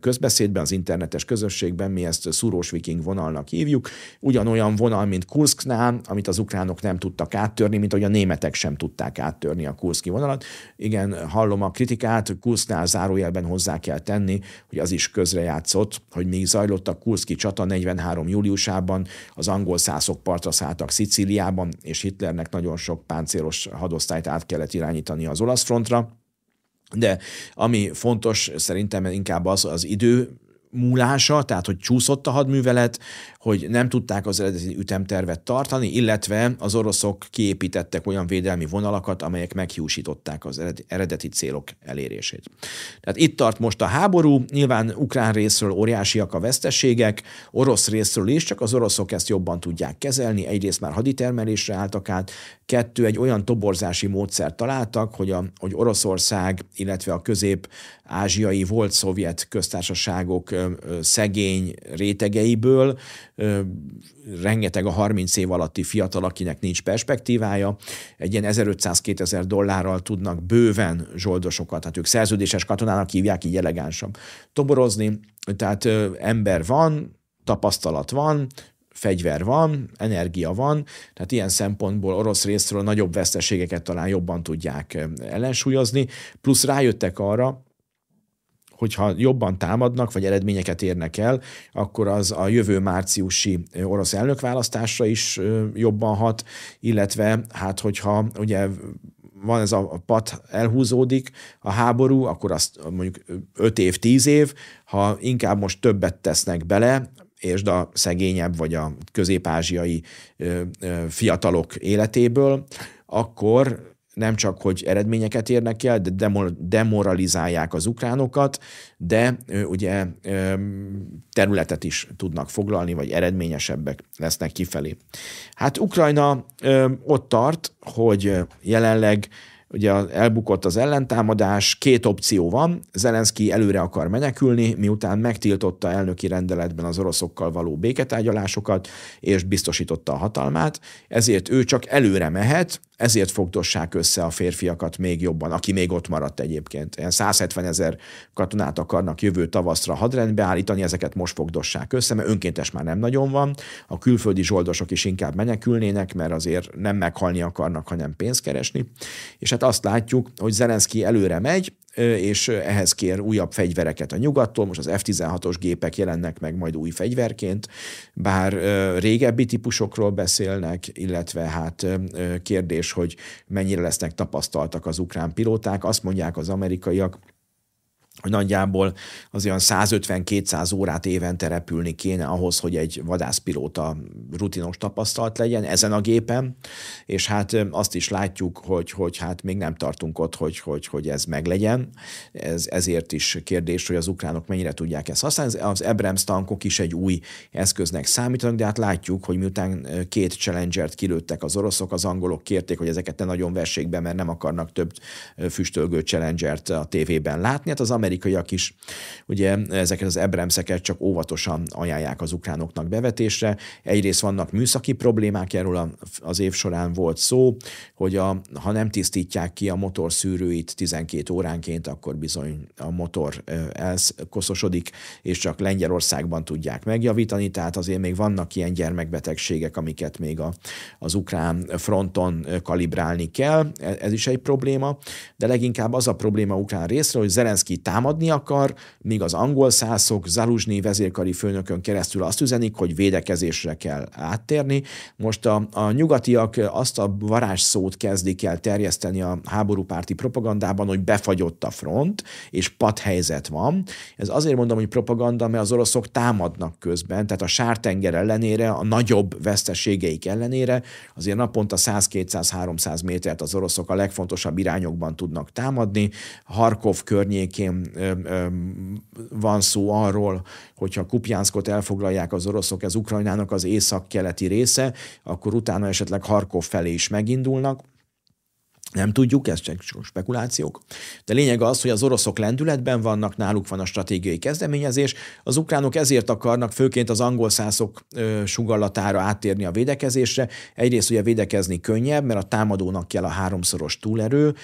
közbeszédben, az internetes közösségben, mi ezt szúrós viking vonalnak hívjuk, ugyanolyan vonal, mint Kursknál, amit az ukránok nem tudtak áttörni, mint hogy a németek sem tudták áttörni a kurszki vonalat. Igen, hallom a kritikát, Kursknál zárójelben hozzá kell tenni, hogy az is közrejátszott, hogy még zajlott a Kurszki csata 43. júliusában, az angol szászok partra szálltak Szicíliában, és Hitlernek nagyon sok páncélos hadosztályt át kellett irányítani az olasz frontra. De ami fontos szerintem inkább az az idő múlása, tehát hogy csúszott a hadművelet, hogy nem tudták az eredeti ütemtervet tartani, illetve az oroszok kiépítettek olyan védelmi vonalakat, amelyek meghiúsították az eredeti célok elérését. Tehát itt tart most a háború, nyilván ukrán részről óriásiak a veszteségek, orosz részről is, csak az oroszok ezt jobban tudják kezelni, egyrészt már haditermelésre álltak át, kettő, egy olyan toborzási módszert találtak, hogy, a, hogy Oroszország, illetve a közép-ázsiai volt szovjet köztársaságok szegény rétegeiből rengeteg a 30 év alatti fiatal, akinek nincs perspektívája, egy ilyen 1500-2000 dollárral tudnak bőven zsoldosokat, hát ők szerződéses katonának hívják, így elegánsabb toborozni, tehát ember van, tapasztalat van, fegyver van, energia van, tehát ilyen szempontból orosz részről nagyobb veszteségeket talán jobban tudják ellensúlyozni, plusz rájöttek arra, hogyha jobban támadnak, vagy eredményeket érnek el, akkor az a jövő márciusi orosz elnökválasztásra is jobban hat, illetve hát hogyha ugye van ez a pat elhúzódik, a háború, akkor azt mondjuk 5 év, 10 év, ha inkább most többet tesznek bele, és a szegényebb vagy a közép-ázsiai fiatalok életéből, akkor nem csak, hogy eredményeket érnek el, de demoralizálják az ukránokat, de ugye területet is tudnak foglalni, vagy eredményesebbek lesznek kifelé. Hát Ukrajna ott tart, hogy jelenleg ugye elbukott az ellentámadás, két opció van, Zelenszky előre akar menekülni, miután megtiltotta elnöki rendeletben az oroszokkal való béketárgyalásokat, és biztosította a hatalmát, ezért ő csak előre mehet, ezért fogdossák össze a férfiakat még jobban, aki még ott maradt egyébként. Ilyen 170 ezer katonát akarnak jövő tavaszra hadrendbe állítani, ezeket most fogdossák össze, mert önkéntes már nem nagyon van. A külföldi zsoldosok is inkább menekülnének, mert azért nem meghalni akarnak, hanem pénzt keresni. És hát azt látjuk, hogy Zelenszky előre megy, és ehhez kér újabb fegyvereket a nyugattól. Most az F-16-os gépek jelennek meg majd új fegyverként, bár régebbi típusokról beszélnek, illetve hát kérdés, hogy mennyire lesznek tapasztaltak az ukrán pilóták. Azt mondják az amerikaiak, hogy nagyjából az olyan 150-200 órát évente repülni kéne ahhoz, hogy egy vadászpilóta rutinos tapasztalt legyen ezen a gépen, és hát azt is látjuk, hogy, hogy hát még nem tartunk ott, hogy, hogy, hogy ez meglegyen. Ez, ezért is kérdés, hogy az ukránok mennyire tudják ezt használni. Az Abrams tankok is egy új eszköznek számítanak, de hát látjuk, hogy miután két Challenger-t kilőttek az oroszok, az angolok kérték, hogy ezeket ne nagyon vessék be, mert nem akarnak több füstölgő Challenger-t a tévében látni. Hát az amerikaiak is. Ugye ezeket az Abramseket csak óvatosan ajánlják az ukránoknak bevetésre. Egyrészt vannak műszaki problémák, erről az év során volt szó, hogy a, ha nem tisztítják ki a motor szűrőit 12 óránként, akkor bizony a motor elkoszosodik, és csak Lengyelországban tudják megjavítani, tehát azért még vannak ilyen gyermekbetegségek, amiket még a, az ukrán fronton kalibrálni kell, e, ez is egy probléma, de leginkább az a probléma ukrán részről, hogy Zelenszky támadni akar, míg az angol szászok Zaluzsnyi vezérkari főnökön keresztül azt üzenik, hogy védekezésre kell áttérni. Most a, a nyugatiak azt a varázsszót kezdik el terjeszteni a háborúpárti propagandában, hogy befagyott a front, és padhelyzet van. Ez azért mondom, hogy propaganda, mert az oroszok támadnak közben, tehát a sártenger ellenére, a nagyobb veszteségeik ellenére, azért naponta 100-200-300 métert az oroszok a legfontosabb irányokban tudnak támadni. Harkov környékén van szó arról, hogyha Kupjánszkot elfoglalják az oroszok, ez Ukrajnának az észak-keleti része, akkor utána esetleg Harkov felé is megindulnak. Nem tudjuk, ez csak spekulációk. De lényeg az, hogy az oroszok lendületben vannak, náluk van a stratégiai kezdeményezés. Az ukránok ezért akarnak főként az angol szászok sugallatára áttérni a védekezésre. Egyrészt ugye védekezni könnyebb, mert a támadónak kell a háromszoros túlerő,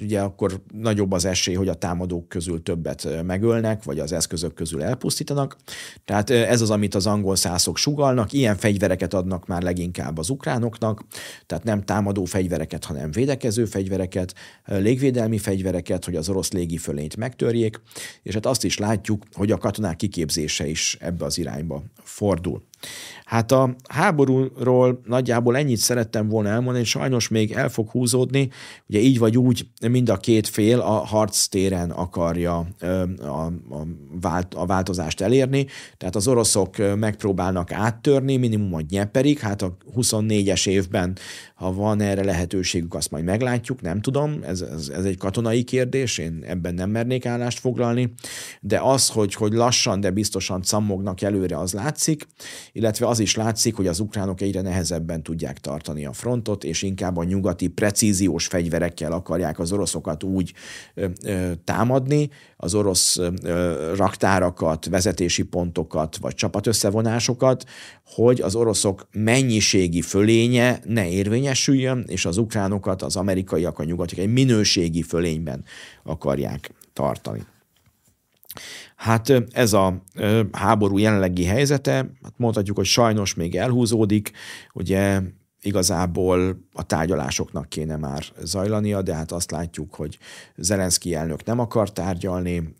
ugye akkor nagyobb az esély, hogy a támadók közül többet megölnek, vagy az eszközök közül elpusztítanak. Tehát ez az, amit az angol szászok sugalnak. Ilyen fegyvereket adnak már leginkább az ukránoknak, tehát nem támadó fegyvereket, hanem védekező védekező fegyvereket, légvédelmi fegyvereket, hogy az orosz légifölényt megtörjék, és hát azt is látjuk, hogy a katonák kiképzése is ebbe az irányba fordul. Hát a háborúról nagyjából ennyit szerettem volna elmondani, sajnos még el fog húzódni. Ugye így vagy úgy mind a két fél a harctéren akarja a, a változást elérni, tehát az oroszok megpróbálnak áttörni, minimum a nyeperig, hát a 24-es évben, ha van erre lehetőségük, azt majd meglátjuk, nem tudom, ez, ez, ez egy katonai kérdés, én ebben nem mernék állást foglalni, de az, hogy, hogy lassan, de biztosan cammognak előre, az látszik, illetve az is látszik, hogy az ukránok egyre nehezebben tudják tartani a frontot, és inkább a nyugati precíziós fegyverekkel akarják az oroszokat úgy ö, ö, támadni, az orosz ö, raktárakat, vezetési pontokat, vagy csapatösszevonásokat, hogy az oroszok mennyiségi fölénye ne érvényesüljön, és az ukránokat, az amerikaiak, a nyugatiak egy minőségi fölényben akarják tartani. Hát ez a háború jelenlegi helyzete, hát mondhatjuk, hogy sajnos még elhúzódik, ugye igazából a tárgyalásoknak kéne már zajlania, de hát azt látjuk, hogy Zelenszky elnök nem akar tárgyalni,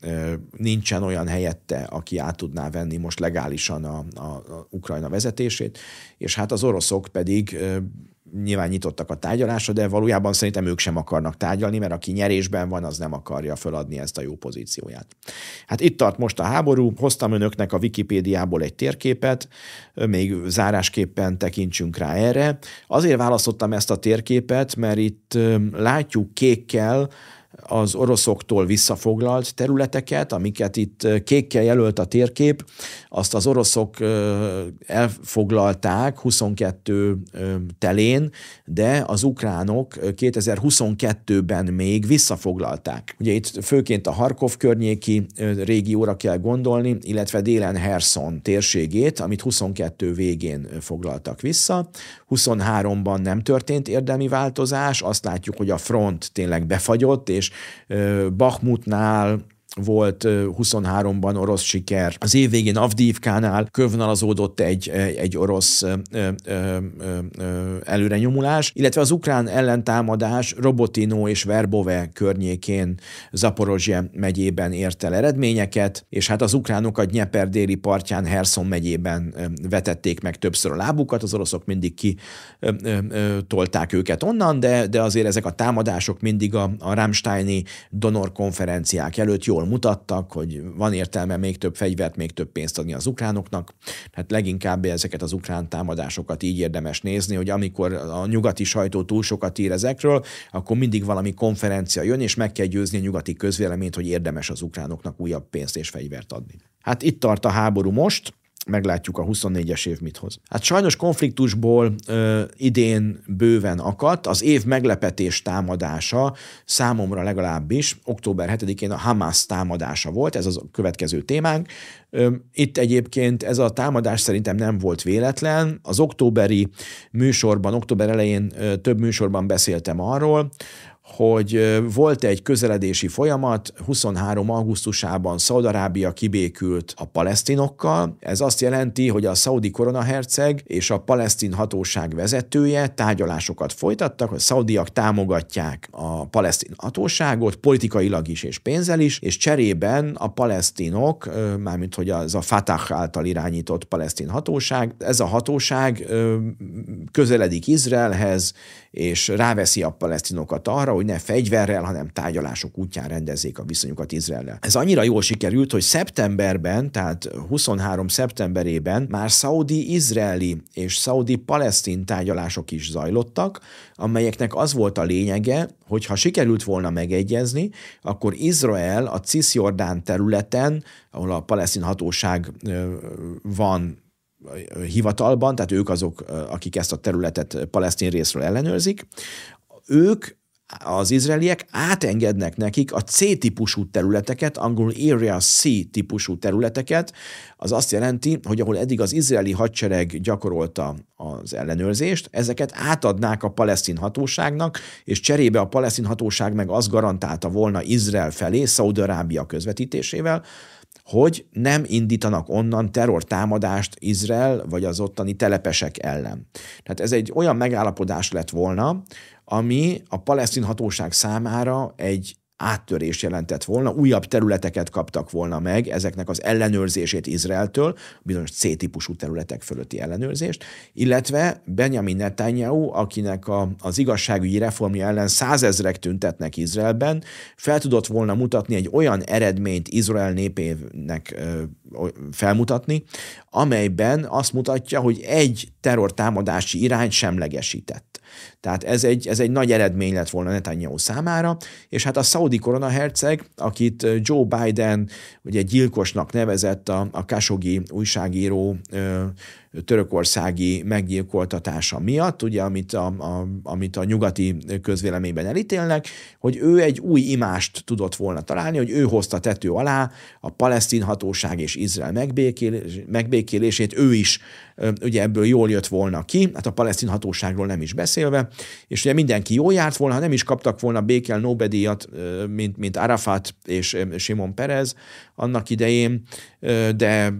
nincsen olyan helyette, aki át tudná venni most legálisan a, a, a Ukrajna vezetését, és hát az oroszok pedig nyilván nyitottak a tárgyalásra, de valójában szerintem ők sem akarnak tárgyalni, mert aki nyerésben van, az nem akarja föladni ezt a jó pozícióját. Hát itt tart most a háború, hoztam önöknek a Wikipédiából egy térképet, még zárásképpen tekintsünk rá erre. Azért választottam ezt a térképet, mert itt látjuk kékkel az oroszoktól visszafoglalt területeket, amiket itt kékkel jelölt a térkép, azt az oroszok elfoglalták 22 telén, de az ukránok 2022-ben még visszafoglalták. Ugye itt főként a Harkov környéki régióra kell gondolni, illetve délen Herson térségét, amit 22 végén foglaltak vissza. 23-ban nem történt érdemi változás, azt látjuk, hogy a front tényleg befagyott, és Bachmutnál volt 23-ban orosz siker. Az év végén Avdívkánál kövnalazódott egy, egy orosz előrenyomulás, illetve az ukrán ellentámadás Robotino és Verbove környékén Zaporozsje megyében ért el eredményeket, és hát az ukránok a Dnieper déli partján Herson megyében vetették meg többször a lábukat, az oroszok mindig ki tolták őket onnan, de, de azért ezek a támadások mindig a, a Rammsteini donor konferenciák előtt jól mutattak, hogy van értelme még több fegyvert, még több pénzt adni az ukránoknak. Hát leginkább ezeket az ukrán támadásokat így érdemes nézni, hogy amikor a nyugati sajtó túl sokat ír ezekről, akkor mindig valami konferencia jön, és meg kell győzni a nyugati közvéleményt, hogy érdemes az ukránoknak újabb pénzt és fegyvert adni. Hát itt tart a háború most, meglátjuk a 24-es év mit hoz. Hát sajnos konfliktusból ö, idén bőven akadt, az év meglepetés támadása számomra legalábbis október 7-én a Hamas támadása volt, ez az a következő témánk. Ö, itt egyébként ez a támadás szerintem nem volt véletlen. Az októberi műsorban, október elején ö, több műsorban beszéltem arról, hogy volt egy közeledési folyamat, 23. augusztusában Szaudarábia kibékült a palesztinokkal. Ez azt jelenti, hogy a szaudi koronaherceg és a palesztin hatóság vezetője tárgyalásokat folytattak, hogy szaudiak támogatják a palesztin hatóságot politikailag is és pénzzel is, és cserében a palesztinok, mármint hogy az a Fatah által irányított palesztin hatóság, ez a hatóság közeledik Izraelhez, és ráveszi a palesztinokat arra, hogy ne fegyverrel, hanem tárgyalások útján rendezzék a viszonyukat Izraellel. Ez annyira jól sikerült, hogy szeptemberben, tehát 23 szeptemberében már szaudi-izraeli és szaudi-palesztin tárgyalások is zajlottak, amelyeknek az volt a lényege, hogy ha sikerült volna megegyezni, akkor Izrael a Cisjordán területen, ahol a palesztin hatóság van hivatalban, tehát ők azok, akik ezt a területet palesztin részről ellenőrzik, ők az izraeliek átengednek nekik a C-típusú területeket, angolul Area C típusú területeket, az azt jelenti, hogy ahol eddig az izraeli hadsereg gyakorolta az ellenőrzést, ezeket átadnák a palesztin hatóságnak, és cserébe a palesztin hatóság meg azt garantálta volna Izrael felé, Szaudarábia közvetítésével, hogy nem indítanak onnan terrortámadást Izrael vagy az ottani telepesek ellen. Tehát ez egy olyan megállapodás lett volna, ami a palesztin hatóság számára egy áttörés jelentett volna, újabb területeket kaptak volna meg, ezeknek az ellenőrzését Izraeltől, bizonyos C-típusú területek fölötti ellenőrzést, illetve Benjamin Netanyahu, akinek a, az igazságügyi reformja ellen százezrek tüntetnek Izraelben, fel tudott volna mutatni egy olyan eredményt Izrael népének ö, felmutatni, amelyben azt mutatja, hogy egy terrortámadási irány semlegesített. Tehát ez egy, ez egy nagy eredmény lett volna Netanyahu számára, és hát a szaudi koronaherceg, akit Joe Biden ugye gyilkosnak nevezett a, a Khashoggi újságíró ö, törökországi meggyilkoltatása miatt, ugye, amit a, a, amit a nyugati közvéleményben elítélnek, hogy ő egy új imást tudott volna találni, hogy ő hozta tető alá a palesztin hatóság és Izrael megbékélés, megbékélését, ő is ugye ebből jól jött volna ki, hát a palesztin hatóságról nem is beszélve, és ugye mindenki jól járt volna, ha nem is kaptak volna békel Nobel-díjat, mint, mint Arafat és Simon Perez annak idején, de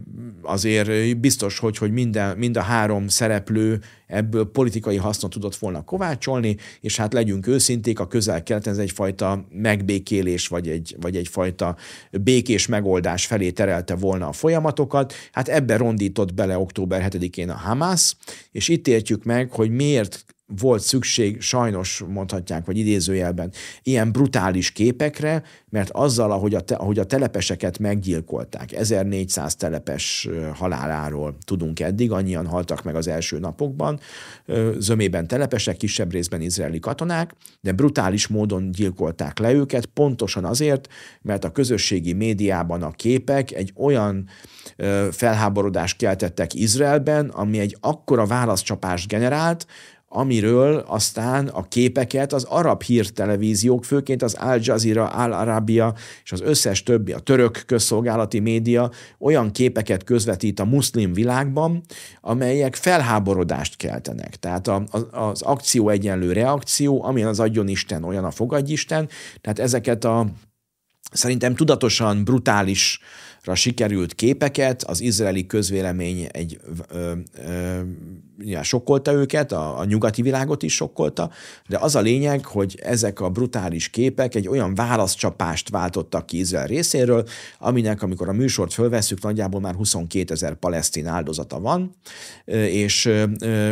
azért biztos, hogy, hogy minden, mind a három szereplő ebből politikai hasznot tudott volna kovácsolni, és hát legyünk őszinték, a közel-keleten ez egyfajta megbékélés, vagy, egy, vagy egyfajta békés megoldás felé terelte volna a folyamatokat. Hát ebbe rondított bele október 7-én a Hamas, és itt értjük meg, hogy miért volt szükség, sajnos mondhatják, vagy idézőjelben, ilyen brutális képekre, mert azzal, ahogy a, te, ahogy a telepeseket meggyilkolták, 1400 telepes haláláról tudunk eddig, annyian haltak meg az első napokban, zömében telepesek, kisebb részben izraeli katonák, de brutális módon gyilkolták le őket, pontosan azért, mert a közösségi médiában a képek egy olyan felháborodást keltettek Izraelben, ami egy akkora válaszcsapást generált, amiről aztán a képeket az arab hírtelevíziók, főként az Al Jazeera, Al Arabia és az összes többi, a török közszolgálati média olyan képeket közvetít a muszlim világban, amelyek felháborodást keltenek. Tehát a, a, az akció egyenlő reakció, amilyen az adjon Isten, olyan a fogadj Isten, tehát ezeket a szerintem tudatosan brutális sikerült képeket, az izraeli közvélemény egy ö, ö, sokkolta őket, a, a nyugati világot is sokkolta, de az a lényeg, hogy ezek a brutális képek egy olyan válaszcsapást váltottak ki Izrael részéről, aminek, amikor a műsort fölveszük, nagyjából már 22 ezer palesztin áldozata van, és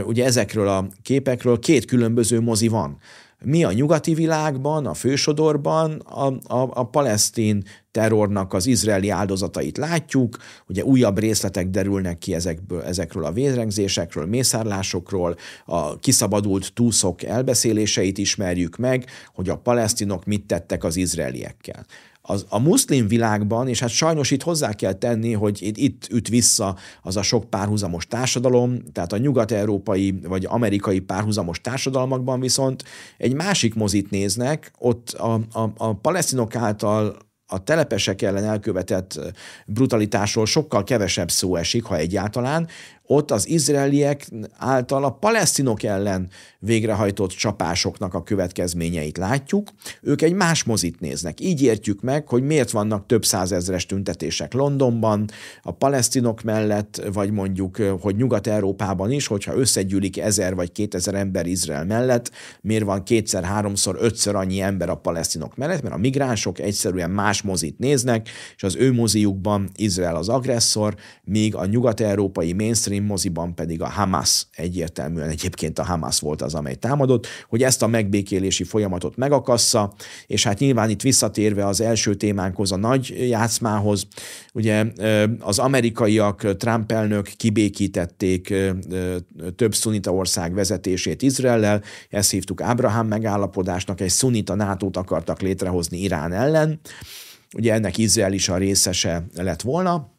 ugye ezekről a képekről két különböző mozi van. Mi a nyugati világban, a fősodorban a, a, a palesztin terrornak az izraeli áldozatait látjuk, ugye újabb részletek derülnek ki ezekből, ezekről a vérengzésekről, mészárlásokról, a kiszabadult túszok elbeszéléseit ismerjük meg, hogy a palesztinok mit tettek az izraeliekkel az, a muszlim világban, és hát sajnos itt hozzá kell tenni, hogy itt, itt üt vissza az a sok párhuzamos társadalom, tehát a nyugat-európai vagy amerikai párhuzamos társadalmakban viszont egy másik mozit néznek, ott a, a, a palesztinok által a telepesek ellen elkövetett brutalitásról sokkal kevesebb szó esik, ha egyáltalán, ott az izraeliek által a palesztinok ellen végrehajtott csapásoknak a következményeit látjuk. Ők egy más mozit néznek. Így értjük meg, hogy miért vannak több százezres tüntetések Londonban, a palesztinok mellett, vagy mondjuk, hogy Nyugat-Európában is, hogyha összegyűlik ezer vagy kétezer ember Izrael mellett, miért van kétszer, háromszor, ötször annyi ember a palesztinok mellett, mert a migránsok egyszerűen más mozit néznek, és az ő moziukban Izrael az agresszor, míg a nyugat-európai mainstream mainstream moziban pedig a Hamas egyértelműen egyébként a Hamas volt az, amely támadott, hogy ezt a megbékélési folyamatot megakassza, és hát nyilván itt visszatérve az első témánkhoz, a nagy játszmához, ugye az amerikaiak Trump elnök kibékítették több szunita ország vezetését Izraellel, ezt hívtuk Abraham megállapodásnak, egy szunita nato akartak létrehozni Irán ellen, ugye ennek Izrael is a részese lett volna,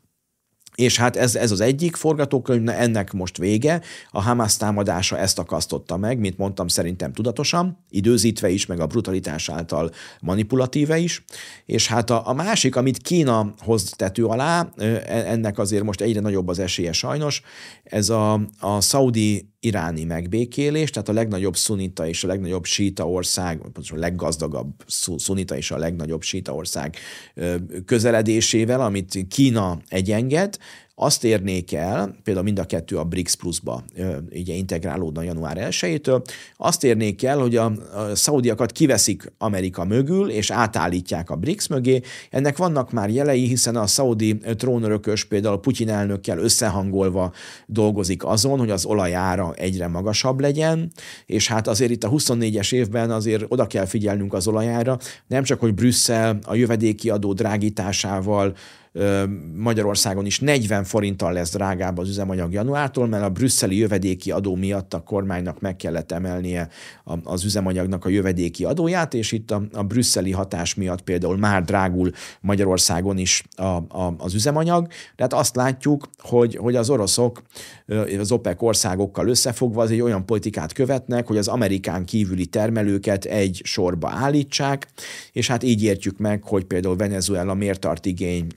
és hát ez, ez az egyik forgatókönyv, ennek most vége. A Hamas támadása ezt akasztotta meg, mint mondtam, szerintem tudatosan, időzítve is, meg a brutalitás által manipulatíve is. És hát a, a másik, amit Kína hoz tető alá, e, ennek azért most egyre nagyobb az esélye sajnos, ez a, a szaudi iráni megbékélés, tehát a legnagyobb szunita és a legnagyobb síta ország, a leggazdagabb szunita és a legnagyobb síta ország közeledésével, amit Kína egyenged, azt érnék el, például mind a kettő a BRICS Plus-ba ugye integrálódna január 1-től, azt érnék el, hogy a, a szaudiakat kiveszik Amerika mögül, és átállítják a BRICS mögé. Ennek vannak már jelei, hiszen a szaudi trónörökös például Putyin elnökkel összehangolva dolgozik azon, hogy az olajára egyre magasabb legyen, és hát azért itt a 24-es évben azért oda kell figyelnünk az olajára, nem csak, hogy Brüsszel a jövedéki adó drágításával Magyarországon is 40 forinttal lesz drágább az üzemanyag januártól, mert a brüsszeli jövedéki adó miatt a kormánynak meg kellett emelnie az üzemanyagnak a jövedéki adóját, és itt a, a brüsszeli hatás miatt például már drágul Magyarországon is a, a, az üzemanyag. Tehát azt látjuk, hogy, hogy az oroszok az OPEC országokkal összefogva az egy olyan politikát követnek, hogy az Amerikán kívüli termelőket egy sorba állítsák, és hát így értjük meg, hogy például Venezuela miért tart igény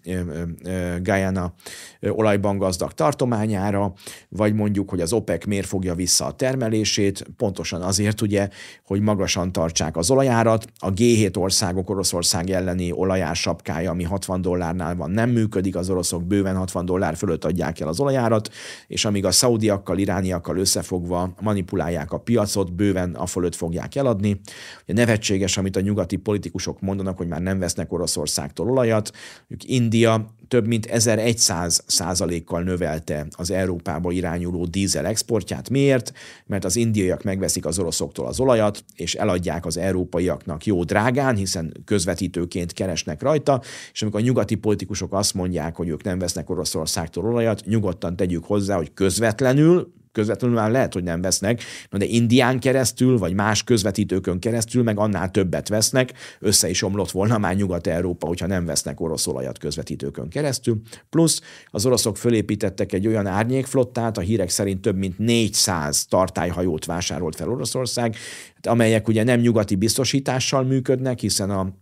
Guyana olajban gazdag tartományára, vagy mondjuk, hogy az OPEC miért fogja vissza a termelését, pontosan azért ugye, hogy magasan tartsák az olajárat. A G7 országok Oroszország elleni olajás sapkája, ami 60 dollárnál van, nem működik, az oroszok bőven 60 dollár fölött adják el az olajárat, és amíg a szaudiakkal, irániakkal összefogva manipulálják a piacot, bőven a fölött fogják eladni. Ugye nevetséges, amit a nyugati politikusok mondanak, hogy már nem vesznek Oroszországtól olajat. India India több mint 1100 százalékkal növelte az Európába irányuló dízel exportját. Miért? Mert az indiaiak megveszik az oroszoktól az olajat, és eladják az európaiaknak jó drágán, hiszen közvetítőként keresnek rajta, és amikor a nyugati politikusok azt mondják, hogy ők nem vesznek Oroszországtól olajat, nyugodtan tegyük hozzá, hogy közvetlenül közvetlenül már lehet, hogy nem vesznek, de Indián keresztül, vagy más közvetítőkön keresztül meg annál többet vesznek, össze is omlott volna már Nyugat-Európa, hogyha nem vesznek orosz olajat közvetítőkön keresztül. Plusz az oroszok fölépítettek egy olyan árnyékflottát, a hírek szerint több mint 400 tartályhajót vásárolt fel Oroszország, amelyek ugye nem nyugati biztosítással működnek, hiszen a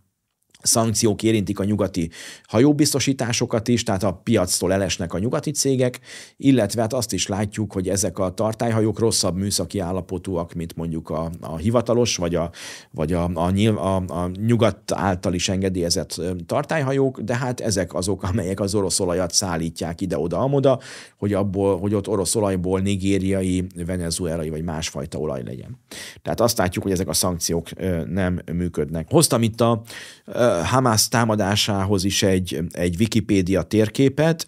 szankciók érintik a nyugati hajóbiztosításokat is, tehát a piactól elesnek a nyugati cégek, illetve hát azt is látjuk, hogy ezek a tartályhajók rosszabb műszaki állapotúak, mint mondjuk a, a hivatalos, vagy, a, vagy a, a, a, a nyugat által is engedélyezett tartályhajók, de hát ezek azok, amelyek az orosz olajat szállítják ide-oda-amoda, hogy, abból, hogy ott orosz olajból nigériai, venezuelai vagy másfajta olaj legyen. Tehát azt látjuk, hogy ezek a szankciók nem működnek. Hoztam itt a Hamas támadásához is egy, egy Wikipédia térképet,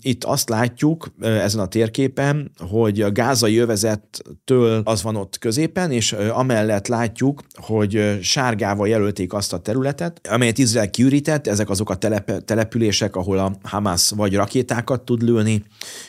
itt azt látjuk ezen a térképen, hogy a gázai övezettől az van ott középen, és amellett látjuk, hogy sárgával jelölték azt a területet, amelyet Izrael kiürített, ezek azok a telep- települések, ahol a Hamas vagy rakétákat tud lőni,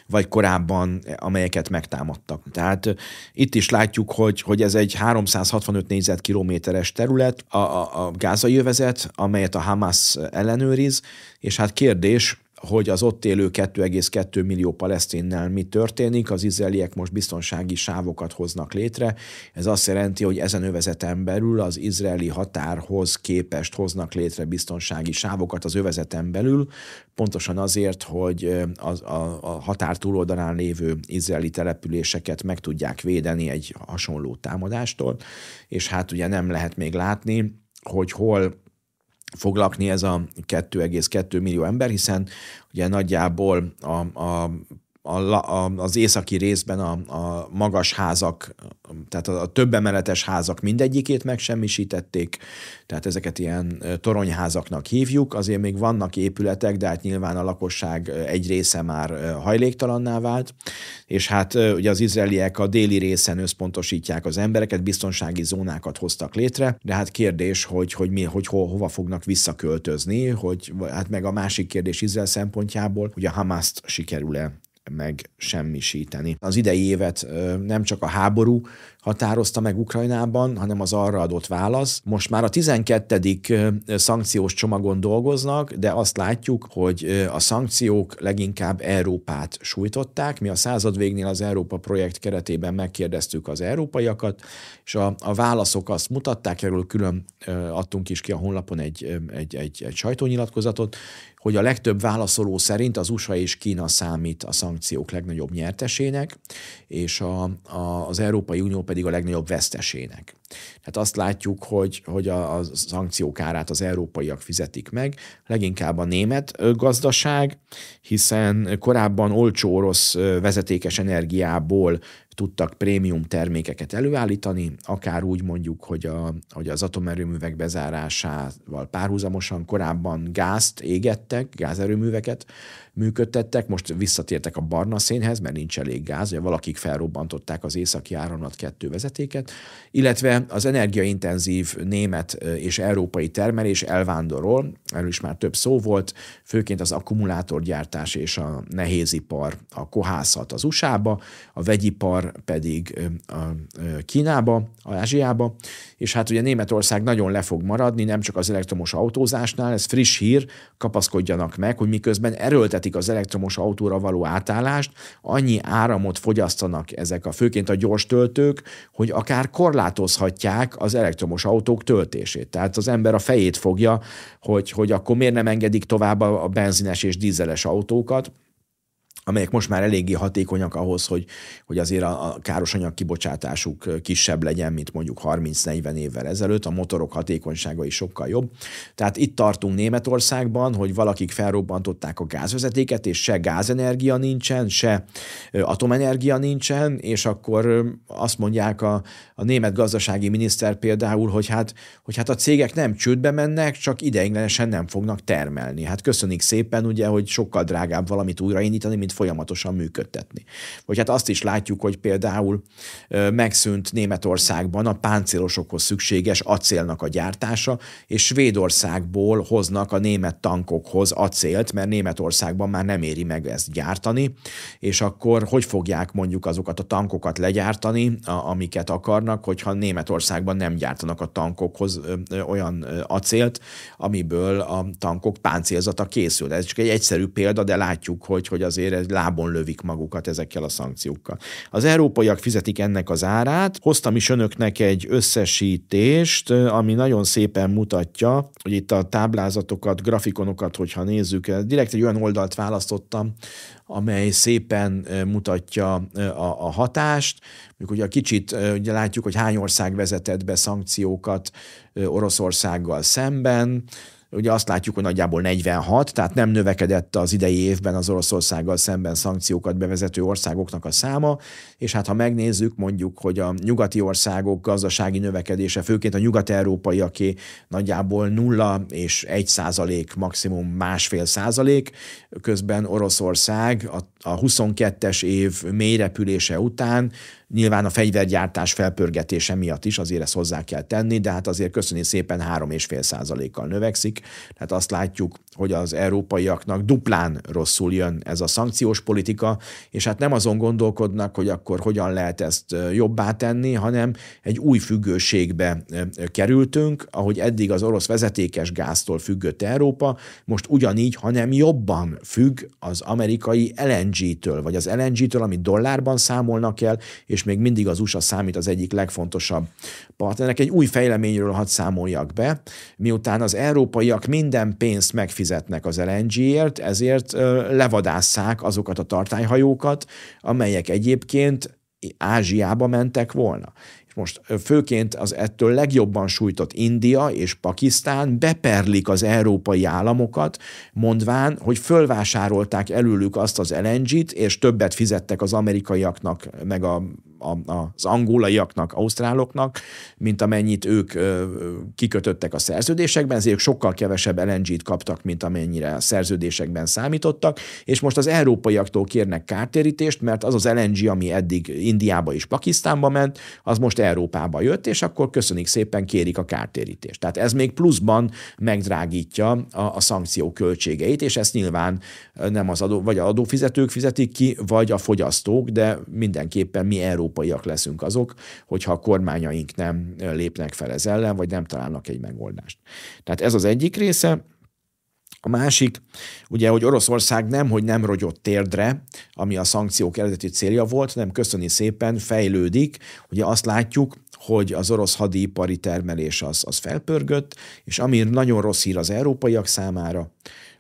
vagy korábban amelyeket megtámadtak. Tehát itt is látjuk, hogy, hogy ez egy 365 négyzetkilométeres terület, a, a, a gázai övezet, amelyet a Hamas ellenőriz, és hát kérdés, hogy az ott élő 2,2 millió palesztinnel mi történik. Az izraeliek most biztonsági sávokat hoznak létre. Ez azt jelenti, hogy ezen övezeten belül az izraeli határhoz képest hoznak létre biztonsági sávokat az övezeten belül, pontosan azért, hogy az, a, a határ túloldalán lévő izraeli településeket meg tudják védeni egy hasonló támadástól, és hát ugye nem lehet még látni, hogy hol fog lakni ez a 2,2 millió ember, hiszen ugye nagyjából a, a a, a, az északi részben a, a magas házak, tehát a, a több emeletes házak mindegyikét megsemmisítették, tehát ezeket ilyen toronyházaknak hívjuk, azért még vannak épületek, de hát nyilván a lakosság egy része már hajléktalanná vált, és hát ugye az izraeliek a déli részen összpontosítják az embereket, biztonsági zónákat hoztak létre, de hát kérdés, hogy, hogy, mi, hogy ho, hova fognak visszaköltözni, hogy hát meg a másik kérdés Izrael szempontjából, hogy a Hamaszt sikerül-e megsemmisíteni. Az idei évet nem csak a háború határozta meg Ukrajnában, hanem az arra adott válasz. Most már a 12. szankciós csomagon dolgoznak, de azt látjuk, hogy a szankciók leginkább Európát sújtották. Mi a század végnél az Európa projekt keretében megkérdeztük az európaiakat, és a, a válaszok azt mutatták, erről külön adtunk is ki a honlapon egy, egy, egy, egy sajtónyilatkozatot, hogy a legtöbb válaszoló szerint az USA és Kína számít a szankciók legnagyobb nyertesének, és a, a, az Európai Unió pedig a legnagyobb vesztesének. Tehát azt látjuk, hogy, hogy a, a szankciók árát az európaiak fizetik meg, leginkább a német gazdaság, hiszen korábban olcsó orosz vezetékes energiából tudtak prémium termékeket előállítani, akár úgy mondjuk, hogy, a, hogy az atomerőművek bezárásával párhuzamosan korábban gázt égettek, gázerőműveket működtettek, most visszatértek a barna szénhez, mert nincs elég gáz, vagy valakik felrobbantották az északi áramlat kettő vezetéket, illetve az energiaintenzív német és európai termelés elvándorol, erről is már több szó volt, főként az akkumulátorgyártás és a nehézipar, a kohászat az USA-ba, a vegyipar pedig a Kínába, a Ázsiába, és hát ugye Németország nagyon le fog maradni, nem csak az elektromos autózásnál, ez friss hír, kapaszkodjanak meg, hogy miközben erőltetik az elektromos autóra való átállást, annyi áramot fogyasztanak ezek a főként a gyors töltők, hogy akár korlátozhatják az elektromos autók töltését. Tehát az ember a fejét fogja, hogy, hogy akkor miért nem engedik tovább a benzines és dízeles autókat, amelyek most már eléggé hatékonyak ahhoz, hogy, hogy azért a, káros anyag kibocsátásuk kisebb legyen, mint mondjuk 30-40 évvel ezelőtt, a motorok hatékonysága is sokkal jobb. Tehát itt tartunk Németországban, hogy valakik felrobbantották a gázvezetéket, és se gázenergia nincsen, se atomenergia nincsen, és akkor azt mondják a, a német gazdasági miniszter például, hogy hát, hogy hát a cégek nem csődbe mennek, csak ideiglenesen nem fognak termelni. Hát köszönik szépen, ugye, hogy sokkal drágább valamit újraindítani, mint folyamatosan működtetni. Vagy hát azt is látjuk, hogy például megszűnt Németországban a páncélosokhoz szükséges acélnak a gyártása, és Svédországból hoznak a német tankokhoz acélt, mert Németországban már nem éri meg ezt gyártani, és akkor hogy fogják mondjuk azokat a tankokat legyártani, amiket akarnak, hogyha Németországban nem gyártanak a tankokhoz olyan acélt, amiből a tankok páncélzata készül. Ez csak egy egyszerű példa, de látjuk, hogy, hogy azért lábon lövik magukat ezekkel a szankciókkal. Az európaiak fizetik ennek az árát. Hoztam is önöknek egy összesítést, ami nagyon szépen mutatja, hogy itt a táblázatokat, grafikonokat, hogyha nézzük, direkt egy olyan oldalt választottam, amely szépen mutatja a, a hatást. Mondjuk ugye a kicsit ugye látjuk, hogy hány ország vezetett be szankciókat Oroszországgal szemben, ugye azt látjuk, hogy nagyjából 46, tehát nem növekedett az idei évben az Oroszországgal szemben szankciókat bevezető országoknak a száma, és hát ha megnézzük mondjuk, hogy a nyugati országok gazdasági növekedése, főként a nyugat-európaiaké nagyjából 0 és 1 százalék, maximum másfél százalék, közben Oroszország a, a 22-es év mélyrepülése után Nyilván a fegyvergyártás felpörgetése miatt is azért ezt hozzá kell tenni, de hát azért köszöni szépen 3,5 százalékkal növekszik. Tehát azt látjuk, hogy az európaiaknak duplán rosszul jön ez a szankciós politika, és hát nem azon gondolkodnak, hogy akkor hogyan lehet ezt jobbá tenni, hanem egy új függőségbe kerültünk, ahogy eddig az orosz vezetékes gáztól függött Európa, most ugyanígy, hanem jobban függ az amerikai LNG-től, vagy az LNG-től, amit dollárban számolnak el, és még mindig az USA számít az egyik legfontosabb partnernek. Egy új fejleményről hadd számoljak be, miután az európaiak minden pénzt megfizetnek az LNG-ért, ezért levadásszák azokat a tartályhajókat, amelyek egyébként Ázsiába mentek volna. Most főként az ettől legjobban sújtott India és Pakisztán beperlik az európai államokat, mondván, hogy fölvásárolták előlük azt az LNG-t, és többet fizettek az amerikaiaknak, meg a az angolaiaknak, ausztráloknak, mint amennyit ők kikötöttek a szerződésekben, ezért sokkal kevesebb LNG-t kaptak, mint amennyire a szerződésekben számítottak, és most az európaiaktól kérnek kártérítést, mert az az LNG, ami eddig Indiába és Pakisztánba ment, az most Európába jött, és akkor köszönik szépen, kérik a kártérítést. Tehát ez még pluszban megdrágítja a, a szankció költségeit, és ezt nyilván nem az adó, vagy az adófizetők fizetik ki, vagy a fogyasztók, de mindenképpen mi Európa európaiak leszünk azok, hogyha a kormányaink nem lépnek fel ez ellen, vagy nem találnak egy megoldást. Tehát ez az egyik része. A másik, ugye, hogy Oroszország nem, hogy nem rogyott térdre, ami a szankciók eredeti célja volt, nem köszöni szépen, fejlődik. Ugye azt látjuk, hogy az orosz hadipari termelés az, az felpörgött, és ami nagyon rossz hír az európaiak számára,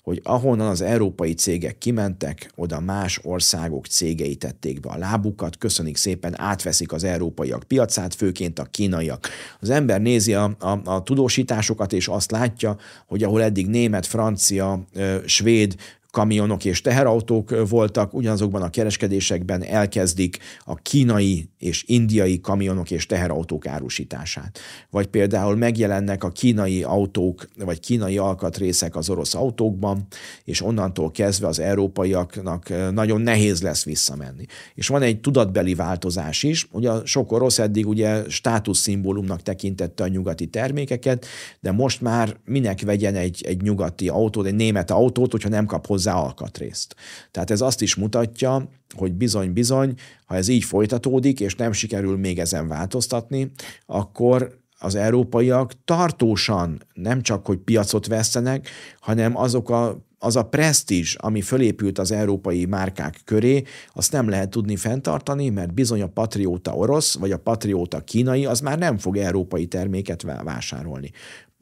hogy ahonnan az európai cégek kimentek, oda más országok cégei tették be a lábukat, köszönik szépen, átveszik az európaiak piacát, főként a kínaiak. Az ember nézi a, a, a tudósításokat, és azt látja, hogy ahol eddig német, francia, svéd, kamionok és teherautók voltak, ugyanazokban a kereskedésekben elkezdik a kínai és indiai kamionok és teherautók árusítását. Vagy például megjelennek a kínai autók, vagy kínai alkatrészek az orosz autókban, és onnantól kezdve az európaiaknak nagyon nehéz lesz visszamenni. És van egy tudatbeli változás is, ugye sok orosz eddig ugye státuszszimbólumnak tekintette a nyugati termékeket, de most már minek vegyen egy, egy nyugati autót, egy német autót, hogyha nem kap hozzá hozzá alkatrészt. Tehát ez azt is mutatja, hogy bizony-bizony, ha ez így folytatódik, és nem sikerül még ezen változtatni, akkor az európaiak tartósan nem csak, hogy piacot vesztenek, hanem azok a az a presztízs, ami fölépült az európai márkák köré, azt nem lehet tudni fenntartani, mert bizony a patrióta orosz, vagy a patrióta kínai, az már nem fog európai terméket vásárolni.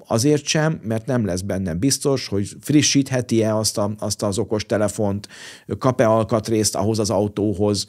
Azért sem, mert nem lesz benne biztos, hogy frissítheti-e azt, a, azt az okos telefont, kap-e alkatrészt ahhoz az autóhoz,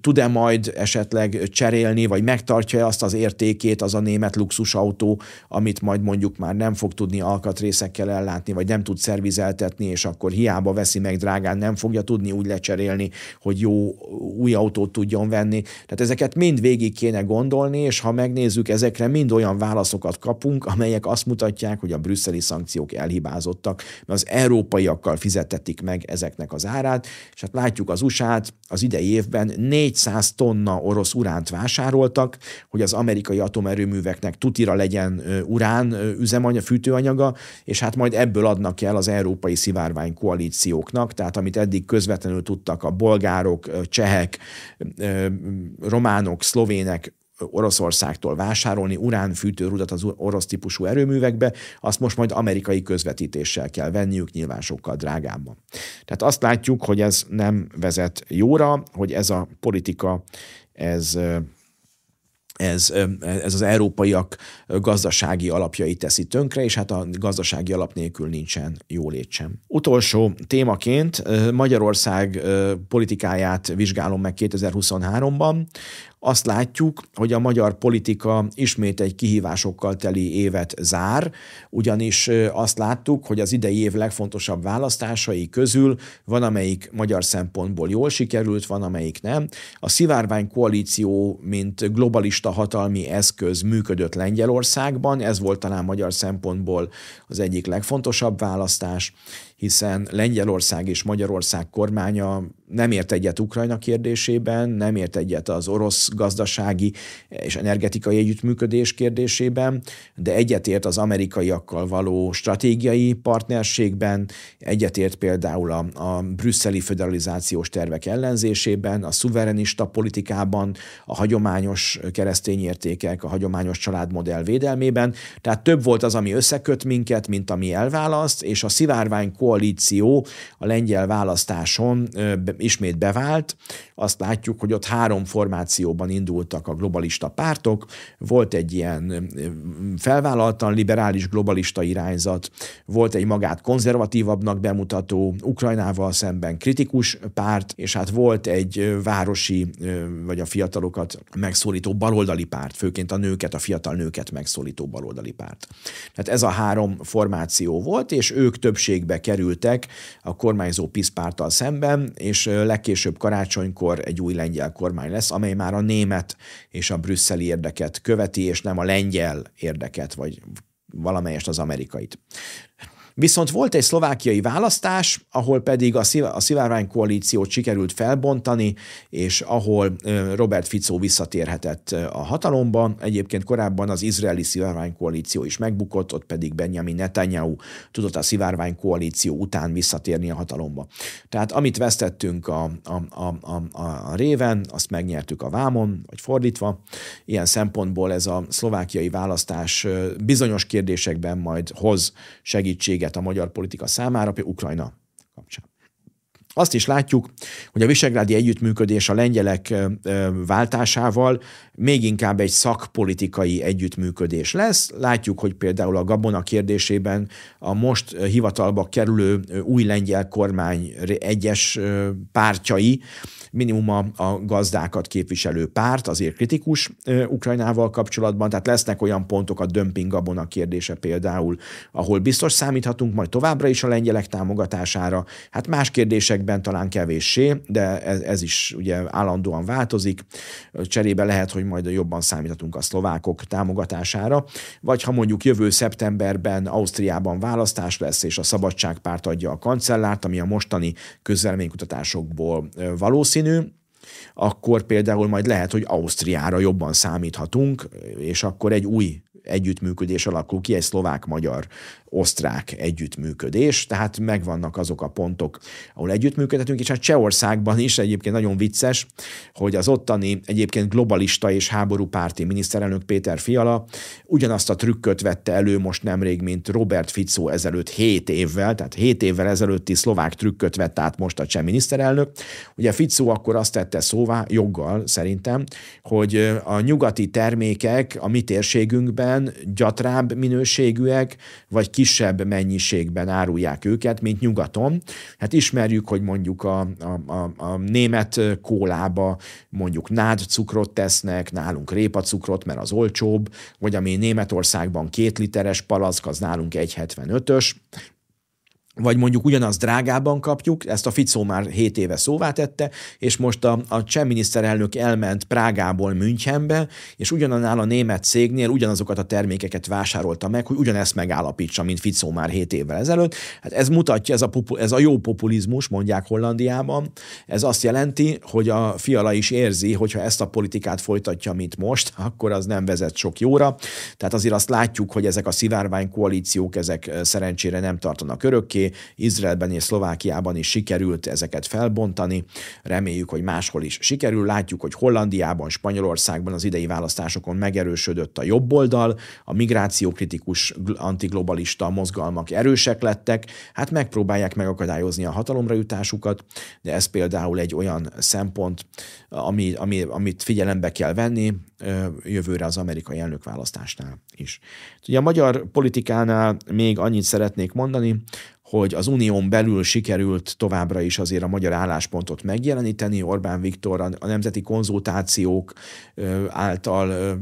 tud-e majd esetleg cserélni, vagy megtartja-e azt az értékét az a német luxusautó, amit majd mondjuk már nem fog tudni alkatrészekkel ellátni, vagy nem tud szervizeltetni, és akkor hiába veszi meg drágán, nem fogja tudni úgy lecserélni, hogy jó új autót tudjon venni. Tehát ezeket mind végig kéne gondolni, és ha megnézzük, ezekre mind olyan válaszokat kapunk, amelyek azt mutatják, hogy a brüsszeli szankciók elhibázottak, mert az európaiakkal fizetetik meg ezeknek az árát, és hát látjuk az USA-t, az idei évben 400 tonna orosz uránt vásároltak, hogy az amerikai atomerőműveknek tutira legyen urán üzemanyag, fűtőanyaga, és hát majd ebből adnak el az európai szivárvány koalícióknak, tehát amit eddig közvetlenül tudtak a bolgárok, csehek, románok, szlovének, Oroszországtól vásárolni uránfűtőrudat az orosz típusú erőművekbe, azt most majd amerikai közvetítéssel kell venniük, nyilván sokkal drágábban. Tehát azt látjuk, hogy ez nem vezet jóra, hogy ez a politika, ez ez, ez az európaiak gazdasági alapjait teszi tönkre, és hát a gazdasági alap nélkül nincsen jólét sem. Utolsó témaként Magyarország politikáját vizsgálom meg 2023-ban azt látjuk, hogy a magyar politika ismét egy kihívásokkal teli évet zár, ugyanis azt láttuk, hogy az idei év legfontosabb választásai közül van, amelyik magyar szempontból jól sikerült, van, amelyik nem. A szivárvány koalíció, mint globalista hatalmi eszköz működött Lengyelországban, ez volt talán magyar szempontból az egyik legfontosabb választás hiszen Lengyelország és Magyarország kormánya nem ért egyet Ukrajna kérdésében, nem ért egyet az orosz gazdasági és energetikai együttműködés kérdésében, de egyetért az amerikaiakkal való stratégiai partnerségben, egyetért például a, a brüsszeli föderalizációs tervek ellenzésében, a szuverenista politikában, a hagyományos keresztény értékek, a hagyományos családmodell védelmében. Tehát több volt az, ami összeköt minket, mint ami elválaszt, és a szivárvány koalíció a lengyel választáson ismét bevált. Azt látjuk, hogy ott három formációban indultak a globalista pártok. Volt egy ilyen felvállaltan liberális globalista irányzat, volt egy magát konzervatívabbnak bemutató, Ukrajnával szemben kritikus párt, és hát volt egy városi, vagy a fiatalokat megszólító baloldali párt, főként a nőket, a fiatal nőket megszólító baloldali párt. Tehát ez a három formáció volt, és ők többségbe kerültek kerültek a kormányzó PISZ párttal szemben, és legkésőbb karácsonykor egy új lengyel kormány lesz, amely már a német és a brüsszeli érdeket követi, és nem a lengyel érdeket, vagy valamelyest az amerikait. Viszont volt egy szlovákiai választás, ahol pedig a, szív- a szivárvány koalíciót sikerült felbontani, és ahol Robert Fico visszatérhetett a hatalomba. Egyébként korábban az izraeli szivárvány koalíció is megbukott, ott pedig Benjamin Netanyahu tudott a szivárvány koalíció után visszatérni a hatalomba. Tehát amit vesztettünk a, a, a, a, a réven, azt megnyertük a vámon, vagy fordítva. Ilyen szempontból ez a szlovákiai választás bizonyos kérdésekben majd hoz segítséget a magyar politika számára, például Ukrajna kapcsán. Azt is látjuk, hogy a visegrádi együttműködés a lengyelek váltásával még inkább egy szakpolitikai együttműködés lesz. Látjuk, hogy például a Gabona kérdésében a most hivatalba kerülő új lengyel kormány egyes pártjai minimum a, gazdákat képviselő párt azért kritikus Ukrajnával kapcsolatban, tehát lesznek olyan pontok a dömping gabona kérdése például, ahol biztos számíthatunk majd továbbra is a lengyelek támogatására, hát más kérdésekben talán kevéssé, de ez, ez is ugye állandóan változik, cserébe lehet, hogy majd jobban számíthatunk a szlovákok támogatására, vagy ha mondjuk jövő szeptemberben Ausztriában választás lesz, és a Szabadságpárt adja a kancellárt, ami a mostani közvelménykutatásokból valószínű, valószínű, akkor például majd lehet, hogy Ausztriára jobban számíthatunk, és akkor egy új együttműködés alakul ki, egy szlovák-magyar osztrák együttműködés, tehát megvannak azok a pontok, ahol együttműködhetünk, és hát Csehországban is egyébként nagyon vicces, hogy az ottani egyébként globalista és háborúpárti miniszterelnök Péter Fiala ugyanazt a trükköt vette elő most nemrég, mint Robert Fico ezelőtt 7 évvel, tehát 7 évvel ezelőtti szlovák trükköt vett át most a cseh miniszterelnök. Ugye Fico akkor azt tette szóvá, joggal szerintem, hogy a nyugati termékek a mi térségünkben gyatrább minőségűek, vagy kisebb mennyiségben árulják őket, mint nyugaton. Hát ismerjük, hogy mondjuk a, a, a, a német kólába mondjuk nád cukrot tesznek, nálunk répacukrot, mert az olcsóbb, vagy ami Németországban két literes palack, az nálunk 1,75-ös, vagy mondjuk ugyanaz drágában kapjuk, ezt a Ficó már 7 éve szóvá tette, és most a, a cseh miniszterelnök elment Prágából Münchenbe, és ugyanannál a német cégnél ugyanazokat a termékeket vásárolta meg, hogy ugyanezt megállapítsa, mint Ficó már 7 évvel ezelőtt. Hát ez mutatja, ez a, ez a jó populizmus, mondják Hollandiában. Ez azt jelenti, hogy a fiala is érzi, hogyha ezt a politikát folytatja, mint most, akkor az nem vezet sok jóra. Tehát azért azt látjuk, hogy ezek a szivárvány koalíciók, ezek szerencsére nem tartanak örökké, Izraelben és Szlovákiában is sikerült ezeket felbontani, reméljük, hogy máshol is sikerül. Látjuk, hogy Hollandiában, Spanyolországban az idei választásokon megerősödött a jobb oldal, a migrációkritikus antiglobalista mozgalmak erősek lettek, hát megpróbálják megakadályozni a hatalomra jutásukat, de ez például egy olyan szempont, ami, ami, amit figyelembe kell venni jövőre az amerikai elnökválasztásnál is. Ugye a magyar politikánál még annyit szeretnék mondani, hogy az unión belül sikerült továbbra is azért a magyar álláspontot megjeleníteni. Orbán Viktor a nemzeti konzultációk által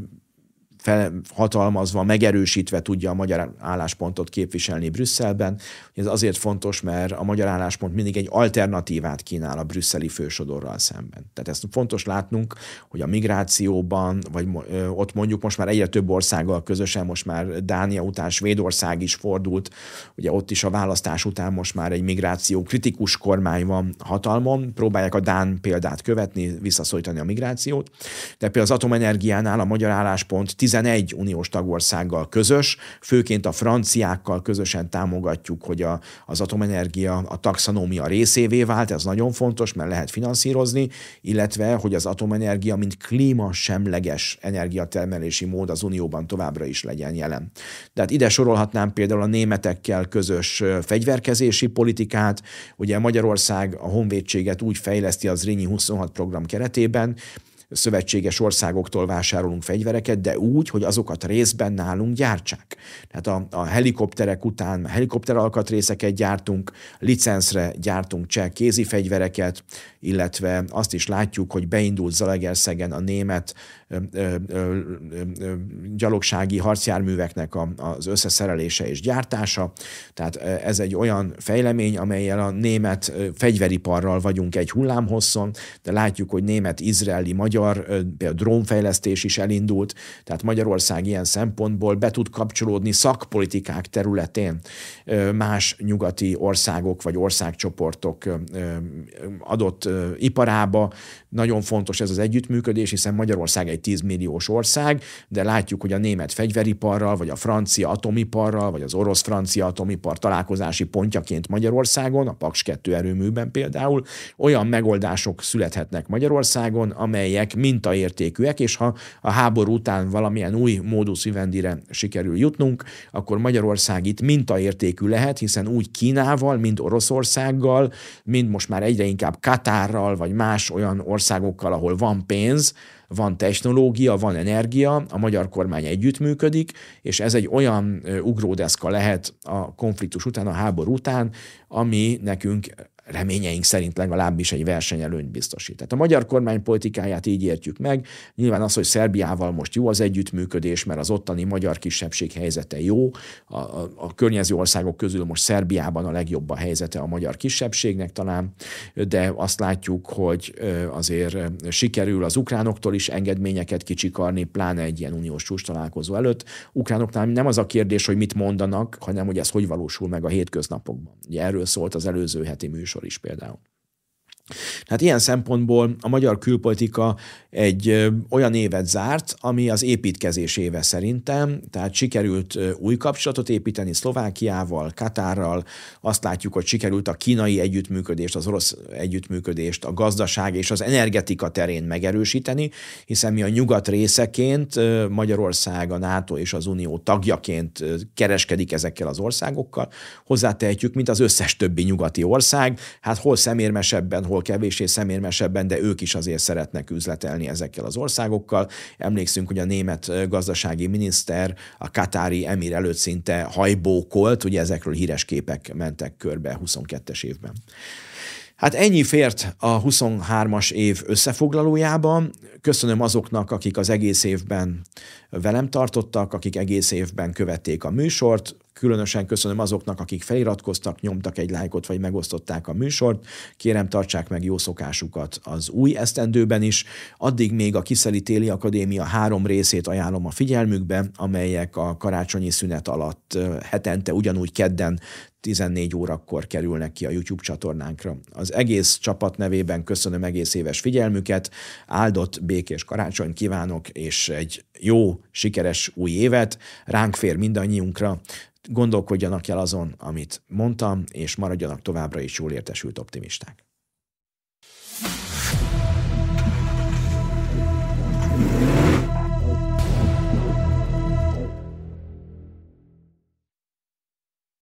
felhatalmazva, megerősítve tudja a magyar álláspontot képviselni Brüsszelben. Ez azért fontos, mert a magyar álláspont mindig egy alternatívát kínál a brüsszeli fősodorral szemben. Tehát ezt fontos látnunk, hogy a migrációban, vagy ott mondjuk most már egyre több országgal közösen, most már Dánia után Svédország is fordult, ugye ott is a választás után most már egy migráció kritikus kormány van hatalmon, próbálják a Dán példát követni, visszaszorítani a migrációt, de például az atomenergiánál a magyar álláspont 11 uniós tagországgal közös, főként a franciákkal közösen támogatjuk, hogy a, az atomenergia a taxanómia részévé vált, ez nagyon fontos, mert lehet finanszírozni, illetve, hogy az atomenergia, mint klímasemleges energiatermelési mód az Unióban továbbra is legyen jelen. De hát ide sorolhatnám például a németekkel közös fegyverkezési politikát, ugye Magyarország a honvédséget úgy fejleszti az Rényi 26 program keretében, szövetséges országoktól vásárolunk fegyvereket, de úgy, hogy azokat részben nálunk gyártsák. Tehát a, a helikopterek után helikopter alkatrészeket gyártunk, licenszre gyártunk cseh kézi fegyvereket, illetve azt is látjuk, hogy beindult Zalaegerszegen a német gyalogsági harcjárműveknek az összeszerelése és gyártása. Tehát ez egy olyan fejlemény, amelyel a német fegyveriparral vagyunk egy hullámhosszon, de látjuk, hogy német, izraeli, magyar például drónfejlesztés is elindult, tehát Magyarország ilyen szempontból be tud kapcsolódni szakpolitikák területén más nyugati országok vagy országcsoportok adott iparába. Nagyon fontos ez az együttműködés, hiszen Magyarország egy 10 milliós ország, de látjuk, hogy a német fegyveriparral, vagy a francia atomiparral, vagy az orosz-francia atomipar találkozási pontjaként Magyarországon, a Paks 2 erőműben például, olyan megoldások születhetnek Magyarországon, amelyek mintaértékűek, és ha a háború után valamilyen új módus vivendire sikerül jutnunk, akkor Magyarország itt mintaértékű lehet, hiszen úgy Kínával, mint Oroszországgal, mint most már egyre inkább Katárral, vagy más olyan országokkal, ahol van pénz, van technológia, van energia, a magyar kormány együttműködik, és ez egy olyan ugródeszka lehet a konfliktus után, a háború után, ami nekünk reményeink szerint legalábbis egy versenyelőnyt biztosít. Tehát a magyar kormány politikáját így értjük meg. Nyilván az, hogy Szerbiával most jó az együttműködés, mert az ottani magyar kisebbség helyzete jó. A, a, a környező országok közül most Szerbiában a legjobb a helyzete a magyar kisebbségnek talán, de azt látjuk, hogy azért sikerül az ukránoktól is engedményeket kicsikarni, pláne egy ilyen uniós csúcs találkozó előtt. Ukránoknál nem az a kérdés, hogy mit mondanak, hanem hogy ez hogy valósul meg a hétköznapokban. Ugye erről szólt az előző heti műsor műsor is például. Hát ilyen szempontból a magyar külpolitika egy olyan évet zárt, ami az építkezés éve szerintem, tehát sikerült új kapcsolatot építeni Szlovákiával, Katárral, azt látjuk, hogy sikerült a kínai együttműködést, az orosz együttműködést, a gazdaság és az energetika terén megerősíteni, hiszen mi a nyugat részeként Magyarország, a NATO és az Unió tagjaként kereskedik ezekkel az országokkal, hozzátehetjük, mint az összes többi nyugati ország, hát hol szemérmesebben, hol kevésé szemérmesebben, de ők is azért szeretnek üzletelni ezekkel az országokkal. Emlékszünk, hogy a német gazdasági miniszter a katári emir előtt szinte hajbókolt, ugye ezekről híres képek mentek körbe 22-es évben. Hát ennyi fért a 23-as év összefoglalójában. Köszönöm azoknak, akik az egész évben velem tartottak, akik egész évben követték a műsort. Különösen köszönöm azoknak, akik feliratkoztak, nyomtak egy lájkot, vagy megosztották a műsort. Kérem, tartsák meg jó szokásukat az új esztendőben is. Addig még a Kiszeli Téli Akadémia három részét ajánlom a figyelmükbe, amelyek a karácsonyi szünet alatt hetente ugyanúgy kedden 14 órakor kerülnek ki a YouTube csatornánkra. Az egész csapat nevében köszönöm egész éves figyelmüket, áldott, békés karácsony kívánok, és egy jó, sikeres új évet ránk fér mindannyiunkra gondolkodjanak el azon, amit mondtam, és maradjanak továbbra is jól értesült optimisták.